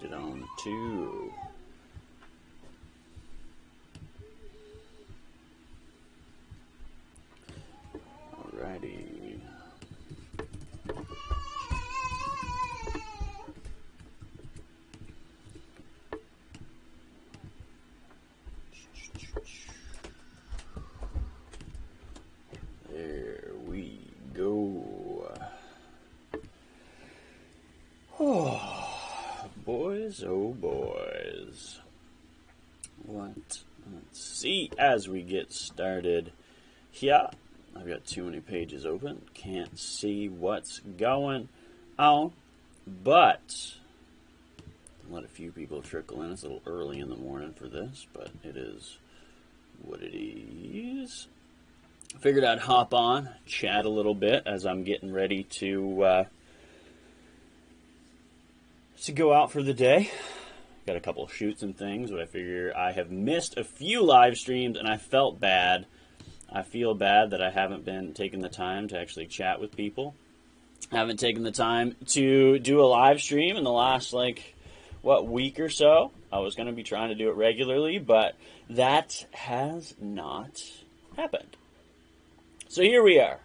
connected on two. Alrighty. There we go. Oh, boys, oh boys. What? Let's see as we get started here. I've got too many pages open. Can't see what's going on. But let a few people trickle in. It's a little early in the morning for this, but it is what it is. Figured I'd hop on, chat a little bit as I'm getting ready to uh, to go out for the day. Got a couple shoots and things, but I figure I have missed a few live streams and I felt bad. I feel bad that I haven't been taking the time to actually chat with people. I haven't taken the time to do a live stream in the last like what week or so. I was going to be trying to do it regularly, but that has not happened. So here we are.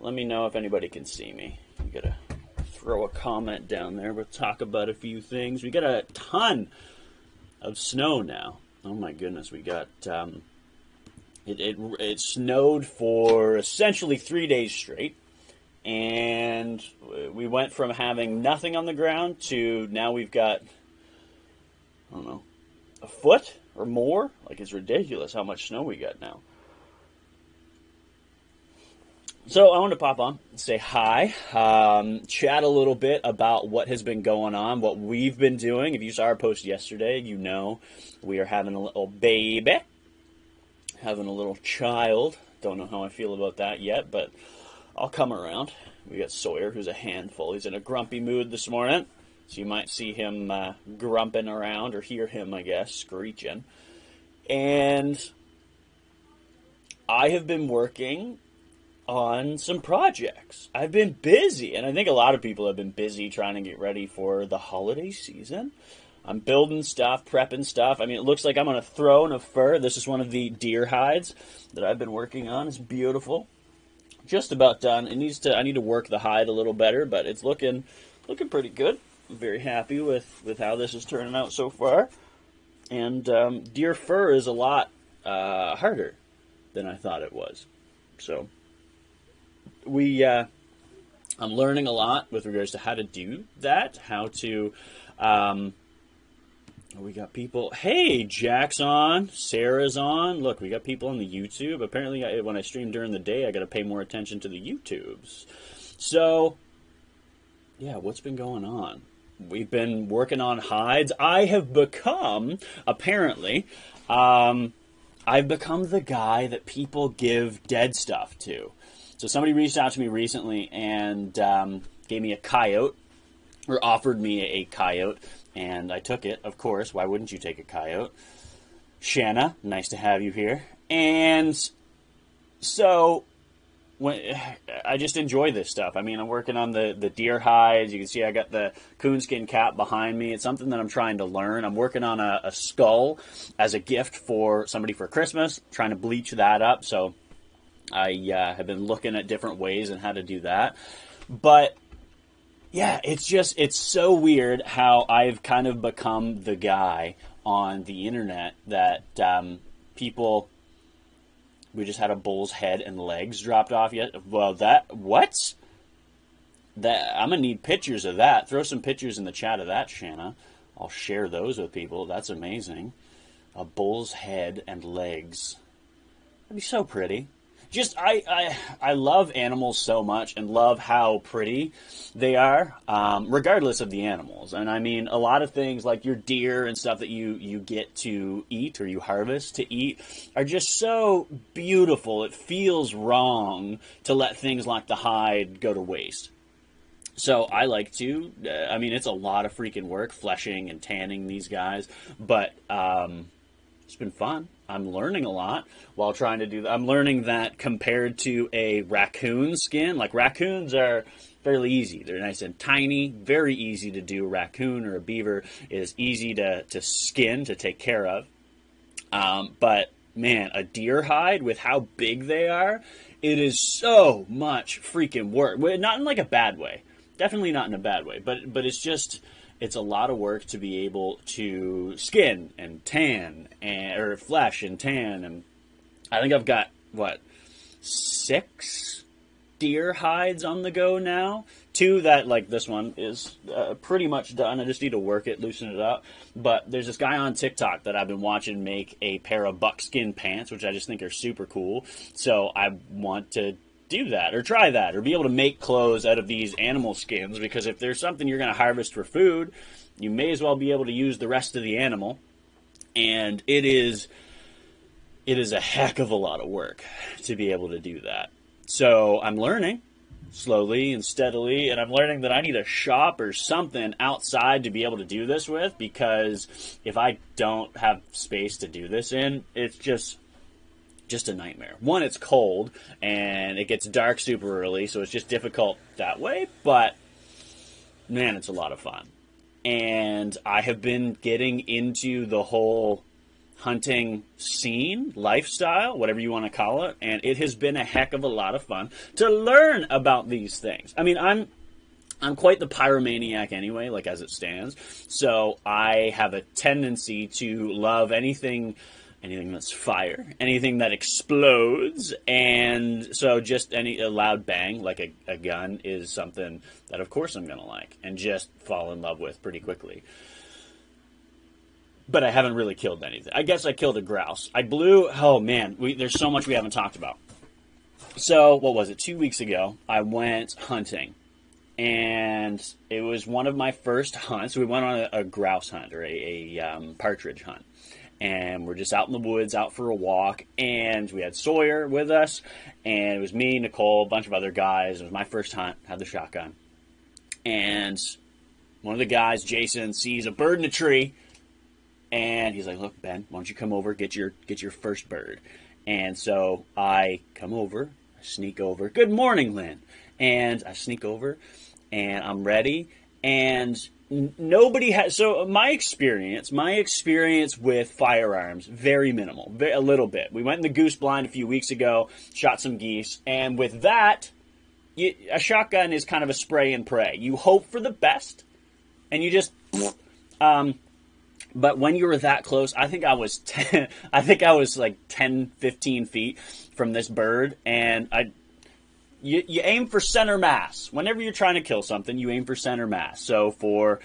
Let me know if anybody can see me. You gotta throw a comment down there. We'll talk about a few things. We got a ton of snow now. Oh my goodness, we got um, it, it. It snowed for essentially three days straight, and we went from having nothing on the ground to now we've got I don't know a foot or more. Like it's ridiculous how much snow we got now. So I want to pop on, say hi, um, chat a little bit about what has been going on, what we've been doing. If you saw our post yesterday, you know we are having a little baby, having a little child. Don't know how I feel about that yet, but I'll come around. We got Sawyer, who's a handful. He's in a grumpy mood this morning, so you might see him uh, grumping around or hear him, I guess, screeching. And I have been working on some projects. I've been busy, and I think a lot of people have been busy trying to get ready for the holiday season. I'm building stuff, prepping stuff. I mean, it looks like I'm on a throne of fur. This is one of the deer hides that I've been working on. It's beautiful. Just about done. It needs to. I need to work the hide a little better, but it's looking looking pretty good. I'm very happy with with how this is turning out so far. And um, deer fur is a lot uh, harder than I thought it was. So we uh, I'm learning a lot with regards to how to do that, how to. Um, we got people. Hey, Jack's on. Sarah's on. Look, we got people on the YouTube. Apparently, I, when I stream during the day, I got to pay more attention to the YouTubes. So, yeah, what's been going on? We've been working on hides. I have become, apparently, um, I've become the guy that people give dead stuff to. So somebody reached out to me recently and um, gave me a coyote, or offered me a coyote, and I took it. Of course, why wouldn't you take a coyote? Shanna, nice to have you here. And so when, I just enjoy this stuff. I mean, I'm working on the, the deer hides. You can see I got the coonskin cap behind me. It's something that I'm trying to learn. I'm working on a, a skull as a gift for somebody for Christmas, trying to bleach that up. So I uh, have been looking at different ways and how to do that. But yeah, it's just it's so weird how I've kind of become the guy on the internet that um, people. We just had a bull's head and legs dropped off yet. Well, that what? That I'm gonna need pictures of that. Throw some pictures in the chat of that, Shanna. I'll share those with people. That's amazing. A bull's head and legs. That'd be so pretty just I, I I love animals so much and love how pretty they are, um, regardless of the animals. And I mean, a lot of things like your deer and stuff that you you get to eat or you harvest to eat are just so beautiful. It feels wrong to let things like the hide go to waste. So I like to. Uh, I mean, it's a lot of freaking work fleshing and tanning these guys, but um, it's been fun. I'm learning a lot while trying to do that. I'm learning that compared to a raccoon skin, like raccoons are fairly easy. They're nice and tiny, very easy to do. A raccoon or a beaver is easy to, to skin, to take care of. Um, but man, a deer hide with how big they are, it is so much freaking work. Not in like a bad way. Definitely not in a bad way, but but it's just it's a lot of work to be able to skin and tan and or flesh and tan and I think I've got what six deer hides on the go now. Two that like this one is uh, pretty much done. I just need to work it, loosen it up. But there's this guy on TikTok that I've been watching make a pair of buckskin pants, which I just think are super cool. So I want to do that or try that or be able to make clothes out of these animal skins because if there's something you're going to harvest for food, you may as well be able to use the rest of the animal. And it is it is a heck of a lot of work to be able to do that. So I'm learning slowly and steadily, and I'm learning that I need a shop or something outside to be able to do this with because if I don't have space to do this in, it's just just a nightmare. One, it's cold and it gets dark super early, so it's just difficult that way, but man, it's a lot of fun. And I have been getting into the whole hunting scene, lifestyle, whatever you want to call it, and it has been a heck of a lot of fun to learn about these things. I mean, I'm I'm quite the pyromaniac anyway, like as it stands. So I have a tendency to love anything anything that's fire, anything that explodes, and so just any a loud bang like a, a gun is something that of course I'm gonna like and just fall in love with pretty quickly but I haven't really killed anything. I guess I killed a grouse. I blew. Oh man, we, there's so much we haven't talked about. So what was it? Two weeks ago, I went hunting, and it was one of my first hunts. We went on a, a grouse hunt or a, a um, partridge hunt, and we're just out in the woods, out for a walk. And we had Sawyer with us, and it was me, Nicole, a bunch of other guys. It was my first hunt. Had the shotgun, and one of the guys, Jason, sees a bird in a tree and he's like, "Look, Ben, why don't you come over get your get your first bird?" And so I come over, I sneak over. Good morning, Lynn. And I sneak over, and I'm ready. And nobody has. So my experience, my experience with firearms, very minimal, a little bit. We went in the goose blind a few weeks ago, shot some geese, and with that, you, a shotgun is kind of a spray and pray. You hope for the best, and you just. Um, but when you were that close, I think I was 10, I think I was like 10, 15 feet from this bird, and I, you, you aim for center mass. Whenever you're trying to kill something, you aim for center mass. So for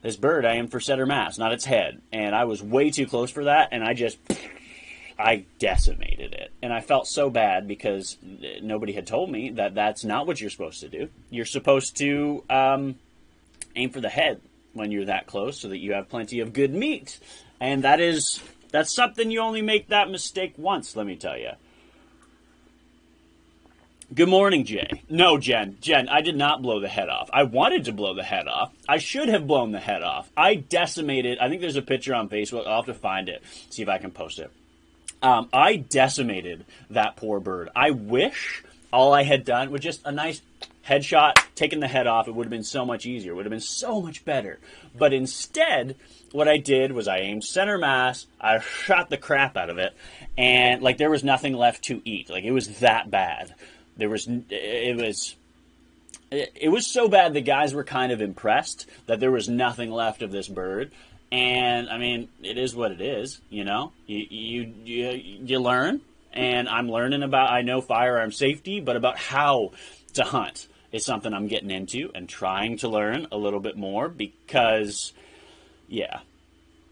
this bird, I aim for center mass, not its head. And I was way too close for that, and I just, I decimated it. And I felt so bad because nobody had told me that that's not what you're supposed to do. You're supposed to um, aim for the head when you're that close so that you have plenty of good meat. And that is that's something you only make that mistake once, let me tell you. Good morning, Jay. No, Jen. Jen, I did not blow the head off. I wanted to blow the head off. I should have blown the head off. I decimated. I think there's a picture on Facebook. I'll have to find it, see if I can post it. Um, I decimated that poor bird. I wish all I had done was just a nice headshot, taking the head off, it would have been so much easier. It would have been so much better. But instead, what I did was I aimed center mass, I shot the crap out of it, and like there was nothing left to eat. Like it was that bad. There was it was it was so bad the guys were kind of impressed that there was nothing left of this bird. And I mean, it is what it is, you know. You you you, you learn, and I'm learning about I know firearm safety, but about how to hunt is something I'm getting into and trying to learn a little bit more because, yeah,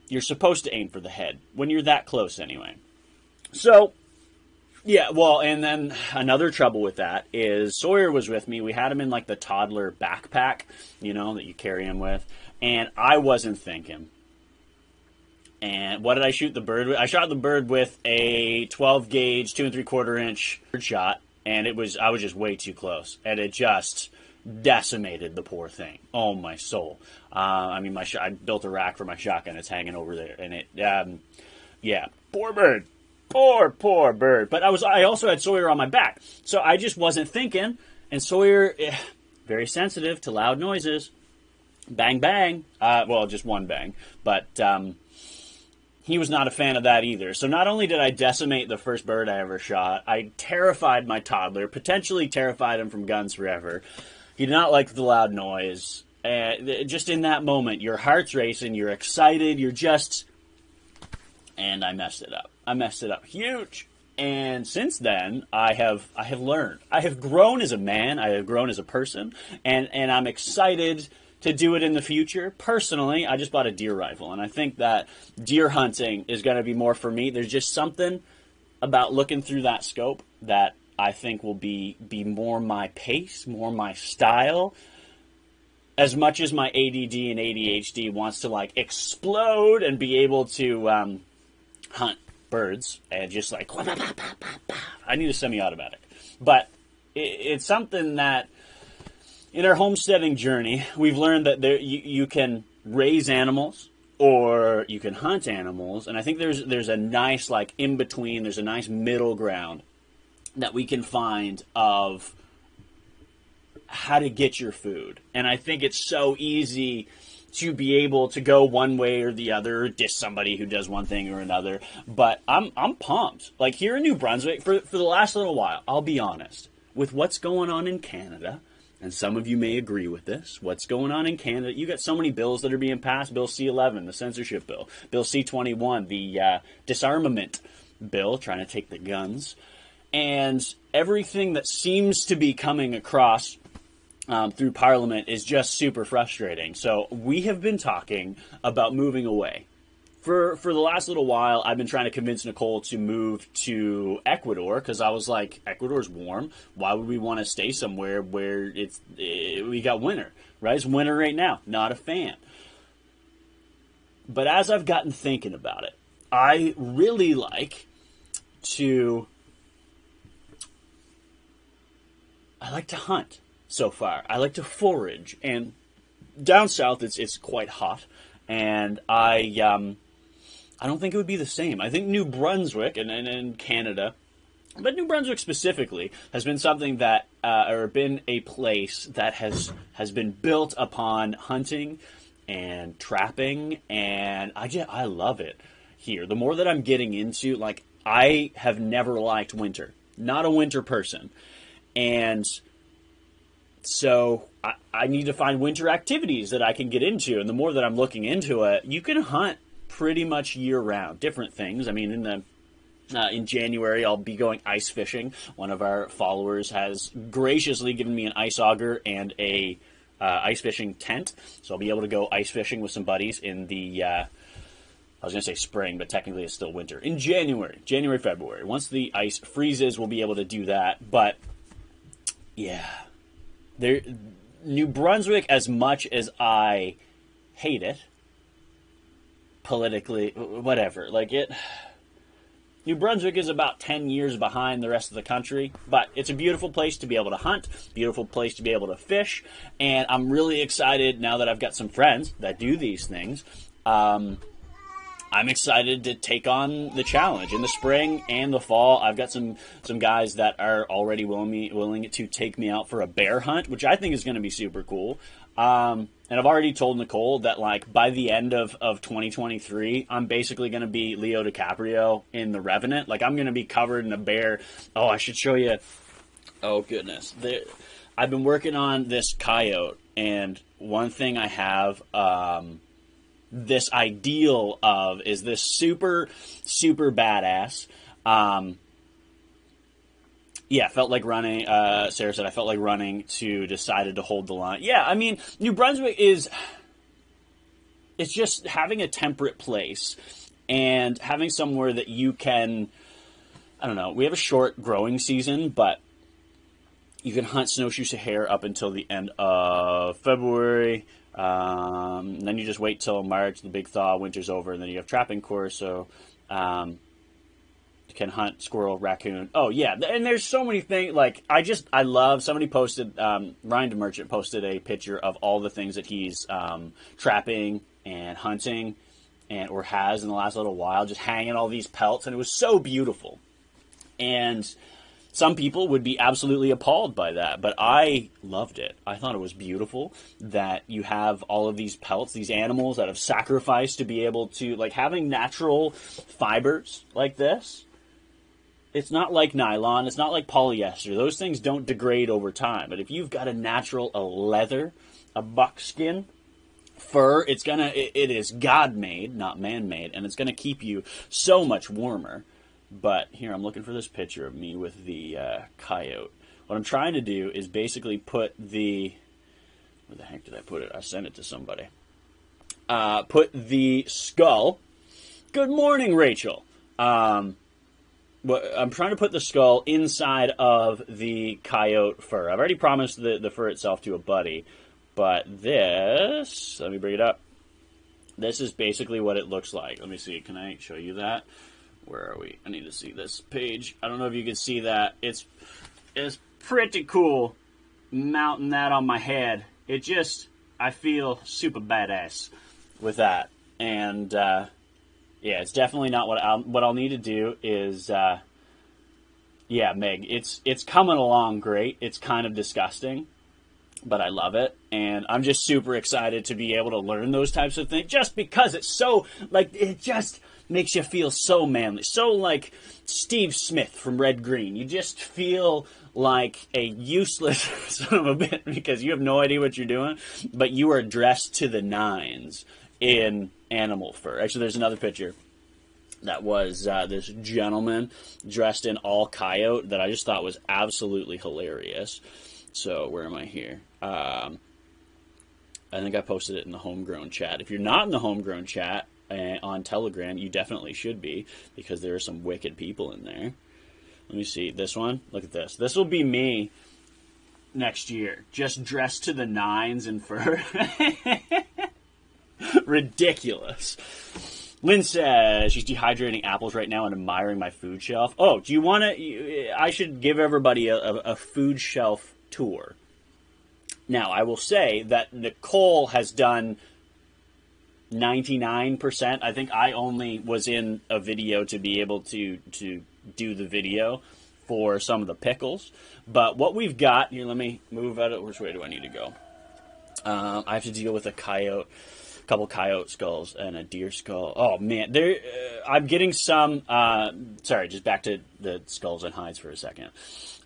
you're supposed to aim for the head when you're that close anyway. So, yeah, well, and then another trouble with that is Sawyer was with me. We had him in like the toddler backpack, you know, that you carry him with, and I wasn't thinking. And what did I shoot the bird with? I shot the bird with a 12 gauge, two and three quarter inch shot and it was I was just way too close, and it just decimated the poor thing. Oh my soul! Uh, I mean, my sh- I built a rack for my shotgun. It's hanging over there, and it, um, yeah, poor bird, poor poor bird. But I was I also had Sawyer on my back, so I just wasn't thinking, and Sawyer. Eh, very sensitive to loud noises. Bang, bang. Uh, well, just one bang. But um, he was not a fan of that either. So not only did I decimate the first bird I ever shot, I terrified my toddler, potentially terrified him from guns forever. He did not like the loud noise. Uh, just in that moment, your heart's racing, you're excited, you're just. And I messed it up. I messed it up huge. And since then, I have I have learned. I have grown as a man. I have grown as a person, and and I'm excited to do it in the future. Personally, I just bought a deer rifle, and I think that deer hunting is going to be more for me. There's just something about looking through that scope that I think will be be more my pace, more my style. As much as my ADD and ADHD wants to like explode and be able to um, hunt birds and just like I need a semi-automatic, but it, it's something that in our homesteading journey we've learned that there you, you can raise animals or you can hunt animals, and I think there's there's a nice like in between. There's a nice middle ground that we can find of how to get your food, and I think it's so easy to be able to go one way or the other, diss somebody who does one thing or another. But I'm I'm pumped. Like here in New Brunswick, for for the last little while, I'll be honest, with what's going on in Canada, and some of you may agree with this. What's going on in Canada? You got so many bills that are being passed. Bill C11, the censorship bill. Bill C21, the uh, disarmament bill, trying to take the guns, and everything that seems to be coming across um, through Parliament is just super frustrating. So we have been talking about moving away. For, for the last little while, I've been trying to convince Nicole to move to Ecuador because I was like, Ecuador's warm. Why would we want to stay somewhere where it's it, we got winter? Right? It's winter right now. Not a fan. But as I've gotten thinking about it, I really like to I like to hunt so far. I like to forage, and down south it's it's quite hot, and I um, I don't think it would be the same. I think New Brunswick and, and, and Canada, but New Brunswick specifically has been something that uh, or been a place that has has been built upon hunting and trapping, and I just I love it here. The more that I'm getting into, like I have never liked winter, not a winter person, and so I, I need to find winter activities that I can get into. And the more that I'm looking into it, you can hunt pretty much year round, different things. I mean, in the uh, in January, I'll be going ice fishing. One of our followers has graciously given me an ice auger and a uh, ice fishing tent, so I'll be able to go ice fishing with some buddies in the. Uh, I was going to say spring, but technically it's still winter. In January, January, February. Once the ice freezes, we'll be able to do that. But yeah, there, New Brunswick, as much as I hate it, politically, whatever, like it. New Brunswick is about 10 years behind the rest of the country, but it's a beautiful place to be able to hunt, beautiful place to be able to fish, and I'm really excited now that I've got some friends that do these things. Um, I'm excited to take on the challenge in the spring and the fall. I've got some some guys that are already willing me willing to take me out for a bear hunt, which I think is going to be super cool. Um, and I've already told Nicole that like by the end of, of 2023, I'm basically going to be Leo DiCaprio in The Revenant. Like I'm going to be covered in a bear. Oh, I should show you. Oh goodness, I've been working on this coyote, and one thing I have. Um, this ideal of is this super super badass. Um, yeah, felt like running. Uh, Sarah said I felt like running to decided to hold the line. Yeah, I mean New Brunswick is it's just having a temperate place and having somewhere that you can. I don't know. We have a short growing season, but you can hunt snowshoe hare up until the end of February. Um, then you just wait till March, the big thaw, winter's over, and then you have trapping course. So um, you can hunt squirrel, raccoon. Oh yeah, and there's so many things. Like I just I love. Somebody posted um, Ryan DeMerchant posted a picture of all the things that he's um, trapping and hunting, and or has in the last little while, just hanging all these pelts, and it was so beautiful. And some people would be absolutely appalled by that, but I loved it. I thought it was beautiful that you have all of these pelts, these animals that have sacrificed to be able to, like, having natural fibers like this. It's not like nylon, it's not like polyester. Those things don't degrade over time. But if you've got a natural, a leather, a buckskin, fur, it's gonna, it, it is God made, not man made, and it's gonna keep you so much warmer. But here, I'm looking for this picture of me with the uh, coyote. What I'm trying to do is basically put the. Where the heck did I put it? I sent it to somebody. Uh, put the skull. Good morning, Rachel. Um, I'm trying to put the skull inside of the coyote fur. I've already promised the, the fur itself to a buddy, but this, let me bring it up. This is basically what it looks like. Let me see. Can I show you that? Where are we? I need to see this page. I don't know if you can see that. It's it's pretty cool mounting that on my head. It just I feel super badass with that. And uh, yeah, it's definitely not what I'll what I'll need to do is uh, yeah, Meg, it's it's coming along great. It's kind of disgusting, but I love it, and I'm just super excited to be able to learn those types of things. Just because it's so like it just makes you feel so manly, so like Steve Smith from Red Green. You just feel like a useless son of a bit because you have no idea what you're doing, but you are dressed to the nines in animal fur. Actually, there's another picture that was uh, this gentleman dressed in all coyote that I just thought was absolutely hilarious. So where am I here? Um, I think I posted it in the homegrown chat. If you're not in the homegrown chat, Uh, on Telegram, you definitely should be because there are some wicked people in there. Let me see this one. Look at this. This will be me next year, just dressed to the nines in fur. Ridiculous. Lynn says she's dehydrating apples right now and admiring my food shelf. Oh, do you want to? I should give everybody a, a, a food shelf tour. Now, I will say that Nicole has done 99%. I think I only was in a video to be able to to do the video for some of the pickles. But what we've got here, let me move out of which way do I need to go? Um, I have to deal with a coyote a couple coyote skulls and a deer skull. Oh man, there. Uh, I'm getting some. Uh, sorry, just back to the skulls and hides for a second.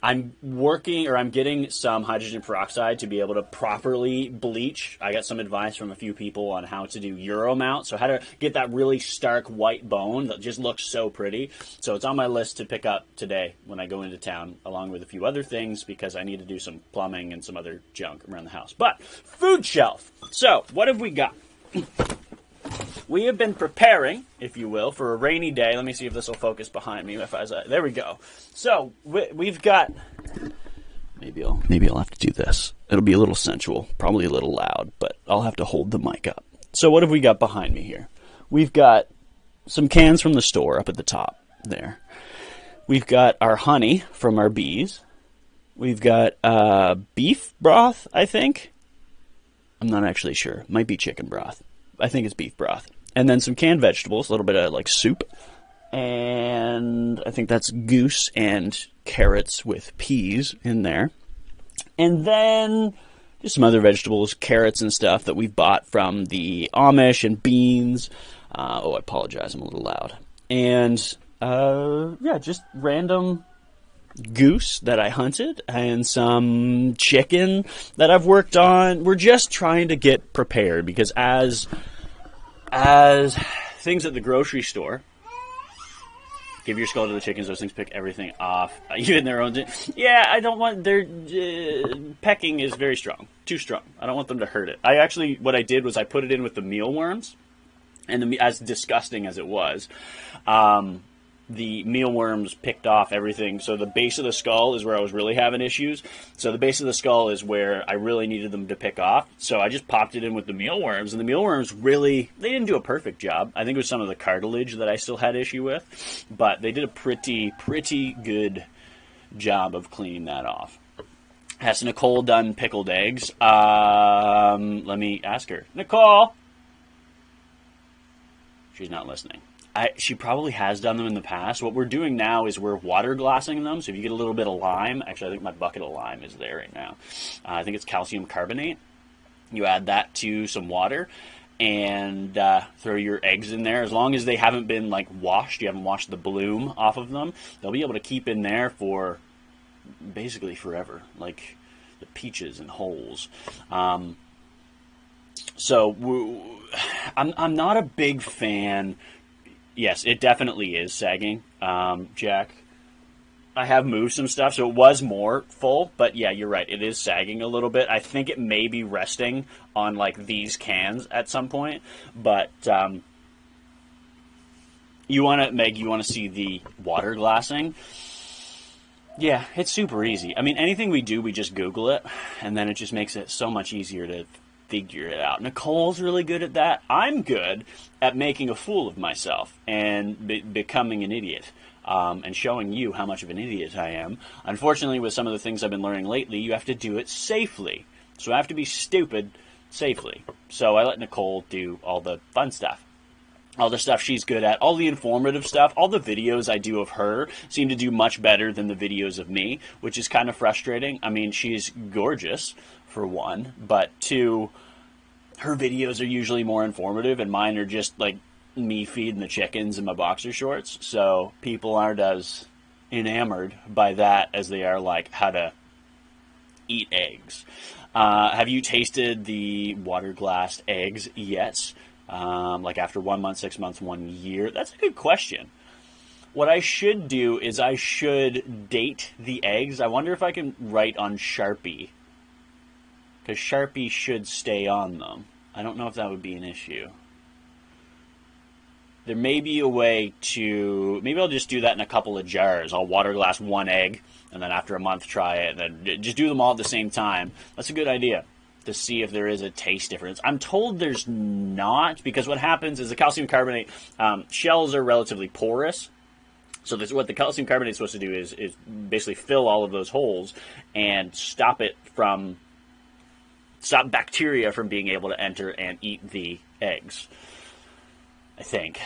I'm working, or I'm getting some hydrogen peroxide to be able to properly bleach. I got some advice from a few people on how to do Euro mount, so how to get that really stark white bone that just looks so pretty. So it's on my list to pick up today when I go into town, along with a few other things because I need to do some plumbing and some other junk around the house. But food shelf. So what have we got? we have been preparing, if you will, for a rainy day. Let me see if this will focus behind me. If I, there we go. So we, have got. Maybe I'll maybe I'll have to do this. It'll be a little sensual, probably a little loud, but I'll have to hold the mic up. So what have we got behind me here? We've got some cans from the store up at the top there. We've got our honey from our bees. We've got uh, beef broth, I think. I'm not actually sure. Might be chicken broth. I think it's beef broth. And then some canned vegetables, a little bit of like soup. And I think that's goose and carrots with peas in there. And then just some other vegetables, carrots and stuff that we've bought from the Amish and beans. Uh, oh, I apologize, I'm a little loud. And uh, yeah, just random goose that I hunted and some chicken that I've worked on. We're just trying to get prepared because as as things at the grocery store give your skull to the chickens. Those things pick everything off, even their own. Yeah, I don't want their uh, pecking is very strong, too strong. I don't want them to hurt it. I actually, what I did was I put it in with the mealworms, and the, as disgusting as it was, um, the mealworms picked off everything. So the base of the skull is where I was really having issues. So the base of the skull is where I really needed them to pick off. So I just popped it in with the mealworms, and the mealworms really they didn't do a perfect job. I think it was some of the cartilage that I still had issue with, but they did a pretty pretty good job of cleaning that off. Has Nicole done pickled eggs? Um, let me ask her. Nicole. She's not listening. I, she probably has done them in the past. What we're doing now is we're water glassing them. So if you get a little bit of lime, actually, I think my bucket of lime is there right now. Uh, I think it's calcium carbonate. You add that to some water and uh, throw your eggs in there. As long as they haven't been like washed, you haven't washed the bloom off of them, they'll be able to keep in there for basically forever, like the peaches and holes. Um, so I'm I'm not a big fan yes, it definitely is sagging, um, Jack. I have moved some stuff, so it was more full, but yeah, you're right. It is sagging a little bit. I think it may be resting on like these cans at some point, but um, you want to, Meg, you want to see the water glassing. Yeah, it's super easy. I mean, anything we do, we just Google it, and then it just makes it so much easier to figure it out. Nicole's really good at that. I'm good at making a fool of myself and be- becoming an idiot. Um, and showing you how much of an idiot I am. Unfortunately, with some of the things I've been learning lately, you have to do it safely. So I have to be stupid safely. So I let Nicole do all the fun stuff. All the stuff she's good at, all the informative stuff, all the videos I do of her seem to do much better than the videos of me, which is kind of frustrating. I mean, she's gorgeous, for one, but two, her videos are usually more informative, and mine are just like me feeding the chickens in my boxer shorts. So people aren't as enamored by that as they are like how to eat eggs. Uh, have you tasted the water glassed eggs yet? Um, like after one month, six months, one year? That's a good question. What I should do is I should date the eggs. I wonder if I can write on Sharpie. Because Sharpie should stay on them. I don't know if that would be an issue. There may be a way to. Maybe I'll just do that in a couple of jars. I'll water glass one egg, and then after a month try it, and then just do them all at the same time. That's a good idea to see if there is a taste difference. I'm told there's not because what happens is the calcium carbonate um, shells are relatively porous. So this, what the calcium carbonate is supposed to do is, is basically fill all of those holes and stop it from stop bacteria from being able to enter and eat the eggs. I think.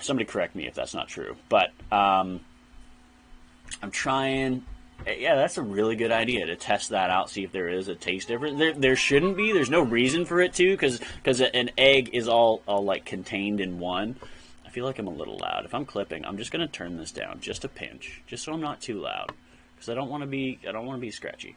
Somebody correct me if that's not true. But um, I'm trying. Yeah, that's a really good idea to test that out, see if there is a taste difference. There, there shouldn't be. There's no reason for it to, because an egg is all all like contained in one. I feel like I'm a little loud. If I'm clipping, I'm just gonna turn this down just a pinch, just so I'm not too loud, because I don't want to be I don't want to be scratchy.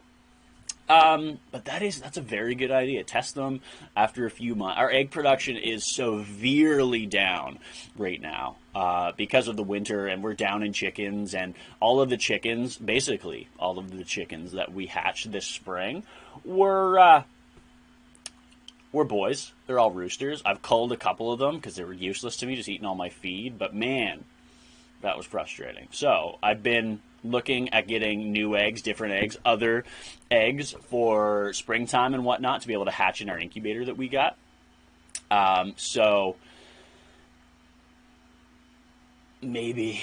Um, but that is that's a very good idea. Test them after a few months. Our egg production is severely down right now uh, because of the winter, and we're down in chickens. And all of the chickens, basically all of the chickens that we hatched this spring, were uh, were boys. They're all roosters. I've culled a couple of them because they were useless to me, just eating all my feed. But man, that was frustrating. So I've been looking at getting new eggs, different eggs, other eggs for springtime and whatnot to be able to hatch in our incubator that we got. Um, so maybe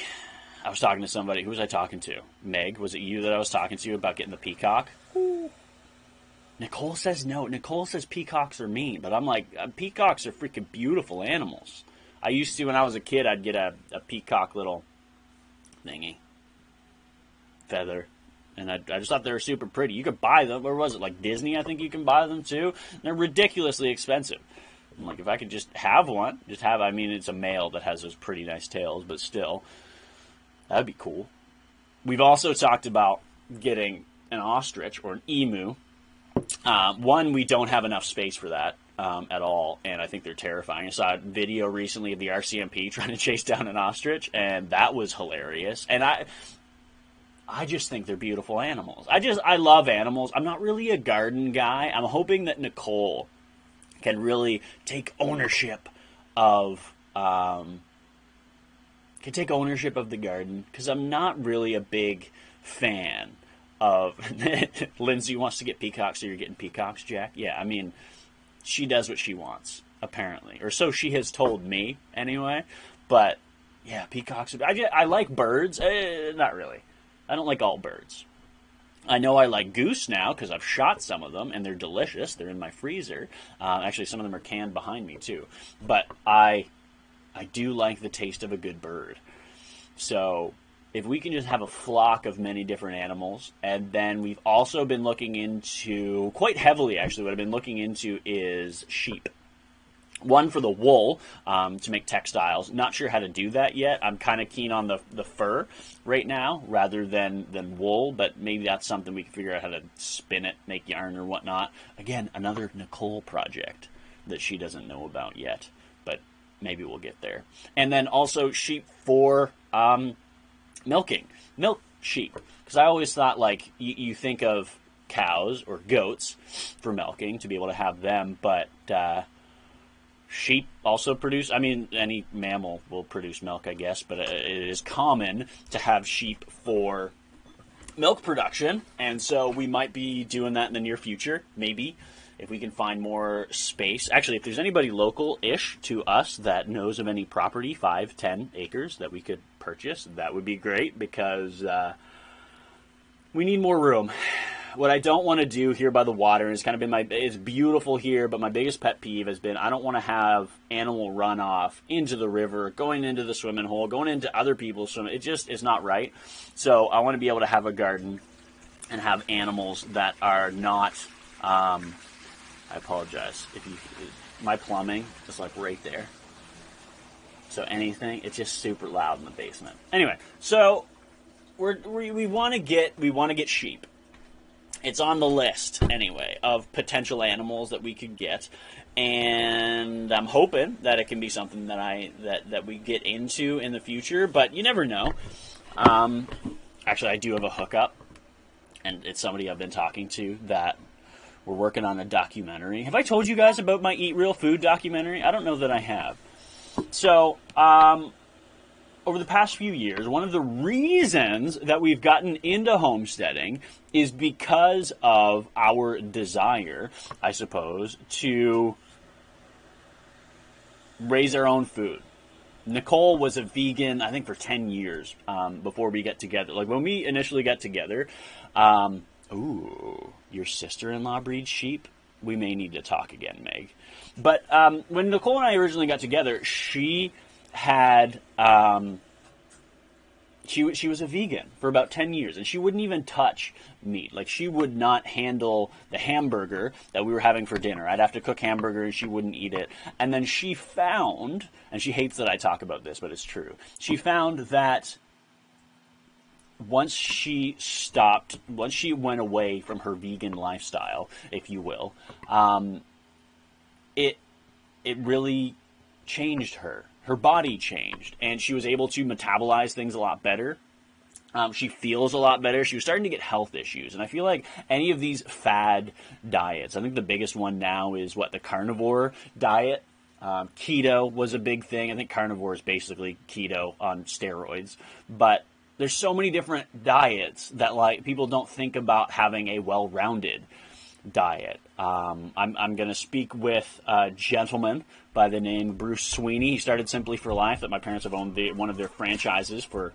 I was talking to somebody. Who was I talking to? Meg, was it you that I was talking to about getting the peacock? Nicole says no. Nicole says peacocks are mean, but I'm like, uh, peacocks are freaking beautiful animals. I used to, when I was a kid, I'd get a, a peacock little thingy feather. And I, I, just thought they were super pretty. You could buy them. Where was it? Like Disney, I think you can buy them too. They're ridiculously expensive. I'm like, if I could just have one, just have, I mean, it's a male that has those pretty nice tails, but still, that'd be cool. We've also talked about getting an ostrich or an emu. Uh, one, we don't have enough space for that um, at all, and I think they're terrifying. I saw a video recently of the RCMP trying to chase down an ostrich, and that was hilarious. And I, I just think they're beautiful animals. I just I love animals. I'm not really a garden guy. I'm hoping that Nicole can really take ownership of um, can take ownership of the garden because I'm not really a big fan of Lindsay wants to get peacocks, so you're getting peacocks, Jack. Yeah, I mean, she does what she wants apparently, or so she has told me anyway. But yeah, peacocks. I, I like birds. Eh, not really. I don't like all birds. I know I like goose now because I've shot some of them and they're delicious. They're in my freezer. Uh, actually, some of them are canned behind me too. But I I do like the taste of a good bird. So if we can just have a flock of many different animals, and then we've also been looking into quite heavily actually. What I've been looking into is sheep. One for the wool um, to make textiles. Not sure how to do that yet. I'm kind of keen on the, the fur right now rather than, than wool, but maybe that's something we can figure out how to spin it, make yarn or whatnot. Again, another Nicole project that she doesn't know about yet, but maybe we'll get there. And then also sheep for um, milking, milk sheep. Because I always thought like you, you, think of cows or goats for milking to be able to have them, but uh, sheep also produce. I mean, any mammal will produce milk, I guess, but it is common to have sheep for milk production, and so we might be doing that in the near future, maybe if we can find more space. Actually, if there's anybody local ish to us that knows of any property, five, ten acres that we could purchase, that would be great because uh, we need more room. What I don't want to do here by the water is kind of been my it's beautiful here, but my biggest pet peeve has been I don't want to have animal runoff into the river, going into the swimming hole, going into other people's swimming. It just is not right. So I want to be able to have a garden and have animals that are not um, I apologize if you my plumbing is like right there. So anything, it's just super loud in the basement. Anyway, so we're, we we want to get we want to get sheep. It's on the list anyway of potential animals that we could get, and I'm hoping that it can be something that I that that we get into in the future. But you never know. Um, actually, I do have a hookup, and it's somebody I've been talking to that we're working on a documentary. Have I told you guys about my Eat Real Food documentary? I don't know that I have. So, um, over the past few years, one of the reasons that we've gotten into homesteading is because of our desire, I suppose, to raise our own food. Nicole was a vegan, I think, for 10 years um, before we get together. Like, when we initially got together, um, ooh, your sister-in-law breeds sheep? We may need to talk again, Meg. But um, when Nicole and I originally got together, she had um, she she was a vegan for about ten years, and she wouldn't even touch meat. Like she would not handle the hamburger that we were having for dinner. I'd have to cook hamburger, and she wouldn't eat it. And then she found, and she hates that I talk about this, but it's true. She found that once she stopped, once she went away from her vegan lifestyle, if you will, um, it it really changed her. Her body changed, and she was able to metabolize things a lot better. Um, she feels a lot better. She was starting to get health issues, and I feel like any of these fad diets. I think the biggest one now is what the carnivore diet. Um, keto was a big thing. I think carnivore is basically keto on steroids, but there's so many different diets that like people don't think about having a well-rounded diet. Um, I'm, I'm going to speak with a gentleman by the name Bruce Sweeney. He started Simply for Life, that my parents have owned the, one of their franchises for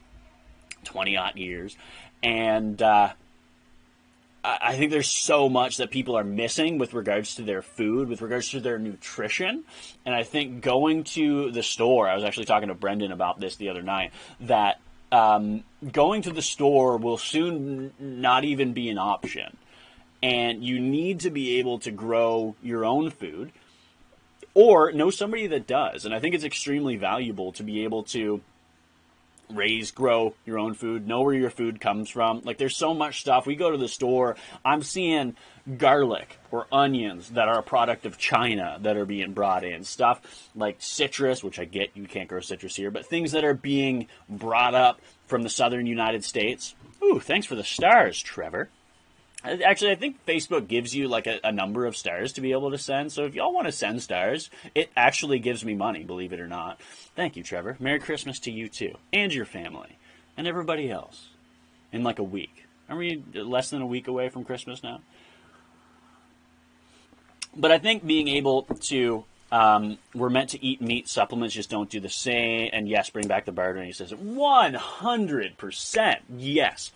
20 odd years. And uh, I think there's so much that people are missing with regards to their food, with regards to their nutrition. And I think going to the store, I was actually talking to Brendan about this the other night, that um, going to the store will soon not even be an option. And you need to be able to grow your own food or know somebody that does. And I think it's extremely valuable to be able to raise, grow your own food, know where your food comes from. Like there's so much stuff. We go to the store, I'm seeing garlic or onions that are a product of China that are being brought in. Stuff like citrus, which I get you can't grow citrus here, but things that are being brought up from the southern United States. Ooh, thanks for the stars, Trevor. Actually, I think Facebook gives you like a, a, number of stars to be able to send. So if y'all want to send stars, it actually gives me money, believe it or not. Thank you, Trevor. Merry Christmas to you too, and your family, and everybody else. In like a week. Are we less than a week away from Christmas now? But I think being able to um, we're meant to eat meat. Supplements just don't do the same. And yes, bring back the barter. And he says, 100% yes.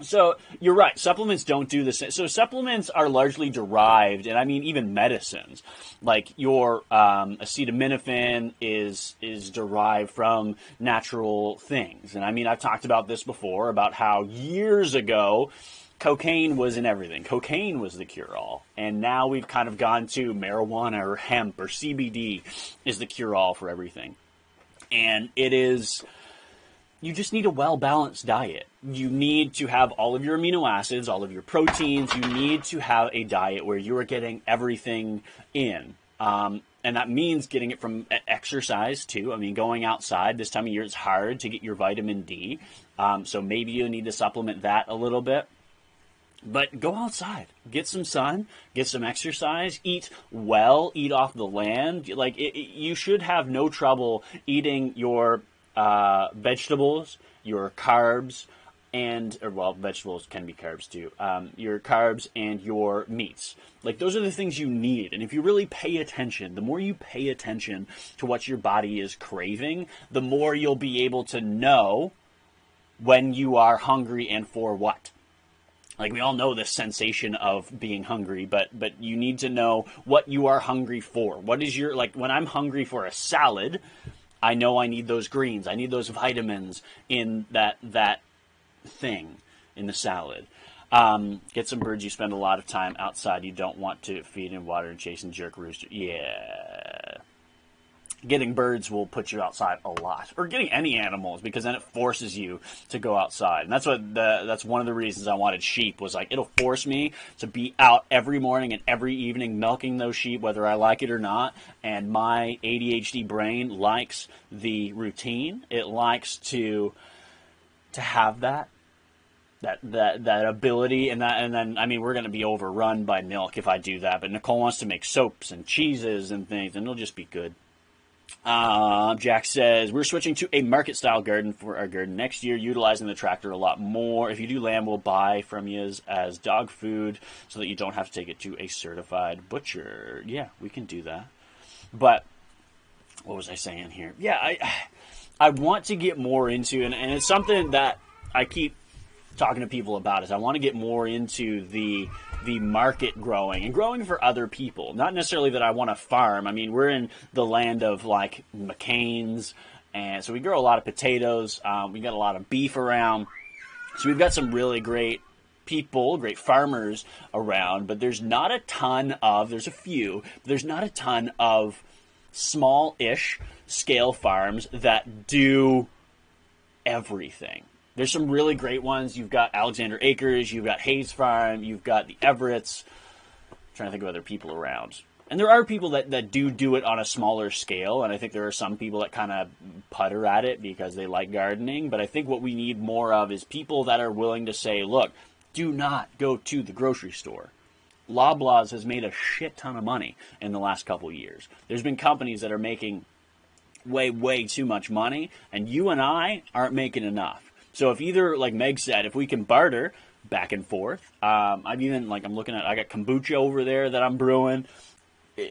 So you're right. Supplements don't do the same. So supplements are largely derived, and I mean even medicines, like your um, acetaminophen is is derived from natural things. And I mean I've talked about this before about how years ago cocaine was in everything. Cocaine was the cure all, and now we've kind of gone to marijuana or hemp or CBD is the cure all for everything, and it is you just need a well balanced diet. You need to have all of your amino acids, all of your proteins. You need to have a diet where you are getting everything in. Um, and that means getting it from exercise too. I mean, going outside this time of year is hard to get your vitamin D. Um, so maybe you need to supplement that a little bit. But go outside, get some sun, get some exercise, eat well, eat off the land. Like it, it, you should have no trouble eating your uh, vegetables, your carbs, and or well, vegetables can be carbs too. Um, your carbs and your meats. Like those are the things you need. And if you really pay attention, the more you pay attention to what your body is craving, the more you'll be able to know when you are hungry and for what. Like we all know this sensation of being hungry, but but you need to know what you are hungry for. What is your like when I'm hungry for a salad, I know I need those greens. I need those vitamins in that that thing in the salad. Um, get some birds. You spend a lot of time outside. You don't want to feed in water and chase and jerk rooster. Yeah, getting birds will put you outside a lot, or getting any animals because then it forces you to go outside. And that's what the, that's one of the reasons I wanted sheep was like it'll force me to be out every morning and every evening milking those sheep, whether I like it or not. And my ADHD brain likes the routine. It likes to to have that that that that ability and that and then I mean we're to be overrun by milk if I do that but Nicole wants to make soaps and cheeses and things and it'll just be good uh, Jack says, We're switching to a market style garden for our garden next year, utilizing the tractor a lot more. If you do lamb, we'll buy from you as, dog food so that you don't have to take it to a certified butcher. Yeah, we can do that. But what was I saying here? Yeah, I I want to get more into, and, and it's something that I keep talking to people about, is I want to get more into the the market growing and growing for other people. Not necessarily that I want to farm. I mean, we're in the land of like McCain's, and so we grow a lot of potatoes. Um, we got a lot of beef around. So we've got some really great people, great farmers around, but there's not a ton of, there's a few, there's not a ton of small ish scale farms that do everything. There's some really great ones. You've got Alexander Acres, you've got Hayes Farm, you've got the Everetts. I'm trying to think of other people around. And there are people that, that do do it on a smaller scale, and I think there are some people that kind of putter at it because they like gardening. But I think what we need more of is people that are willing to say, look, do not go to the grocery store. Loblaws has made a shit ton of money in the last couple years. There's been companies that are making way, way too much money, and you and I aren't making enough. So if either, like Meg said, if we can barter back and forth, um, I've even like I'm looking at I got kombucha over there that I'm brewing.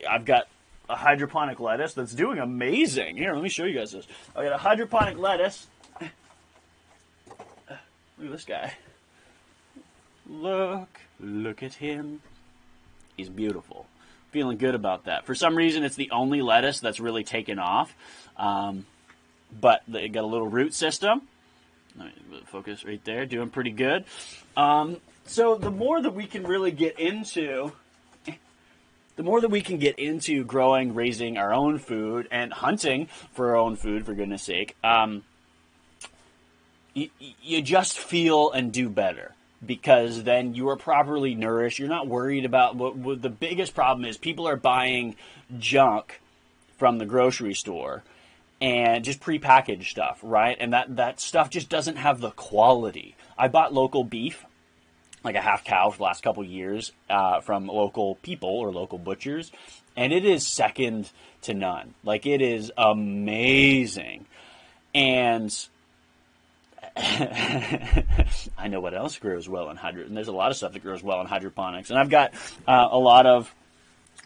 I've got a hydroponic lettuce that's doing amazing. Here, let me show you guys this. I got a hydroponic lettuce. Look at this guy. Look, look at him. He's beautiful. Feeling good about that. For some reason, it's the only lettuce that's really taken off. Um, but it got a little root system focus right there, doing pretty good. Um, so the more that we can really get into, the more that we can get into growing, raising our own food, and hunting for our own food, for goodness sake, um, you, you just feel and do better because then you are properly nourished. You're not worried about what, what the biggest problem is. People are buying junk from the grocery store and just prepackaged stuff, right? And that, that stuff just doesn't have the quality. I bought local beef, like a half cow for the last couple years, uh, from local people or local butchers, and it is second to none. Like it is amazing. And I know what else grows well in hydro, and there's a lot of stuff that grows well in hydroponics. And I've got uh, a lot of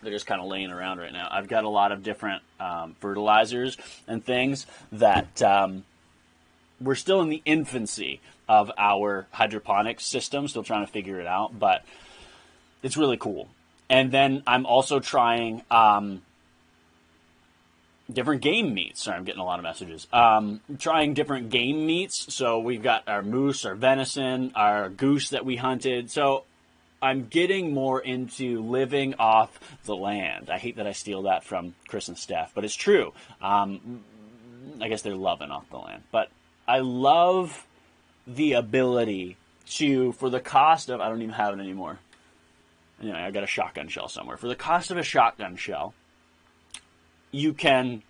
they're just kind of laying around right now. I've got a lot of different um, fertilizers and things that um, we're still in the infancy of our hydroponics system, still trying to figure it out, but it's really cool. And then I'm also trying um, different game meats. Sorry, I'm getting a lot of messages. Um, trying different game meats. So we've got our moose, our venison, our goose that we hunted. So I'm getting more into living off the land. I hate that I steal that from Chris and Steph, but it's true. Um, I guess they're loving off the land, but I love the ability to, for the cost of, I don't even have it anymore. Anyway, I got a shotgun shell somewhere. For the cost of a shotgun shell, you can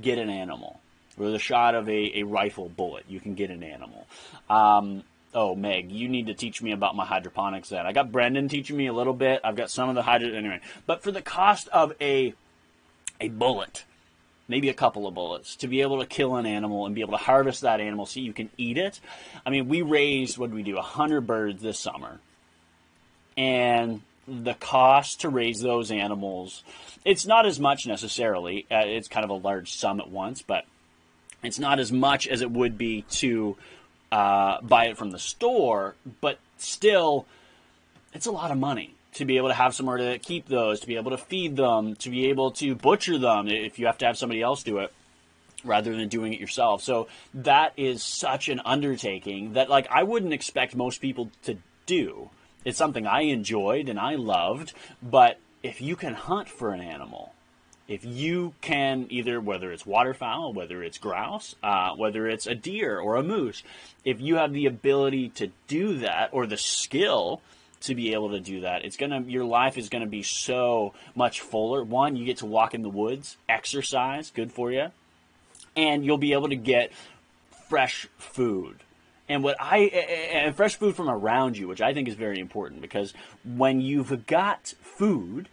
get an animal. For the shot of a, a rifle bullet, you can get an animal. Um, oh, Meg, you need to teach me about my hydroponics then. I got Brendan teaching me a little bit. I've got some of the hydro anyway. But for the cost of a a bullet, maybe a couple of bullets, to be able to kill an animal and be able to harvest that animal so you can eat it. I mean, we raised what did we do? Hundred birds this summer. And the cost to raise those animals, it's not as much necessarily. Uh, it's kind of a large sum at once, but it's not as much as it would be to uh, buy it from the store. But still, it's a lot of money to be able to have somewhere to keep those, to be able to feed them, to be able to butcher them if you have to have somebody else do it rather than doing it yourself. So that is such an undertaking that like I wouldn't expect most people to do. It's something I enjoyed and I loved, but if you can hunt for an animal, if you can either whether it's waterfowl, whether it's grouse, uh, whether it's a deer or a moose, if you have the ability to do that or the skill to be able to do that, it's gonna your life is gonna be so much fuller. One, you get to walk in the woods, exercise, good for you, and you'll be able to get fresh food and what I and fresh food from around you, which I think is very important because when you've got food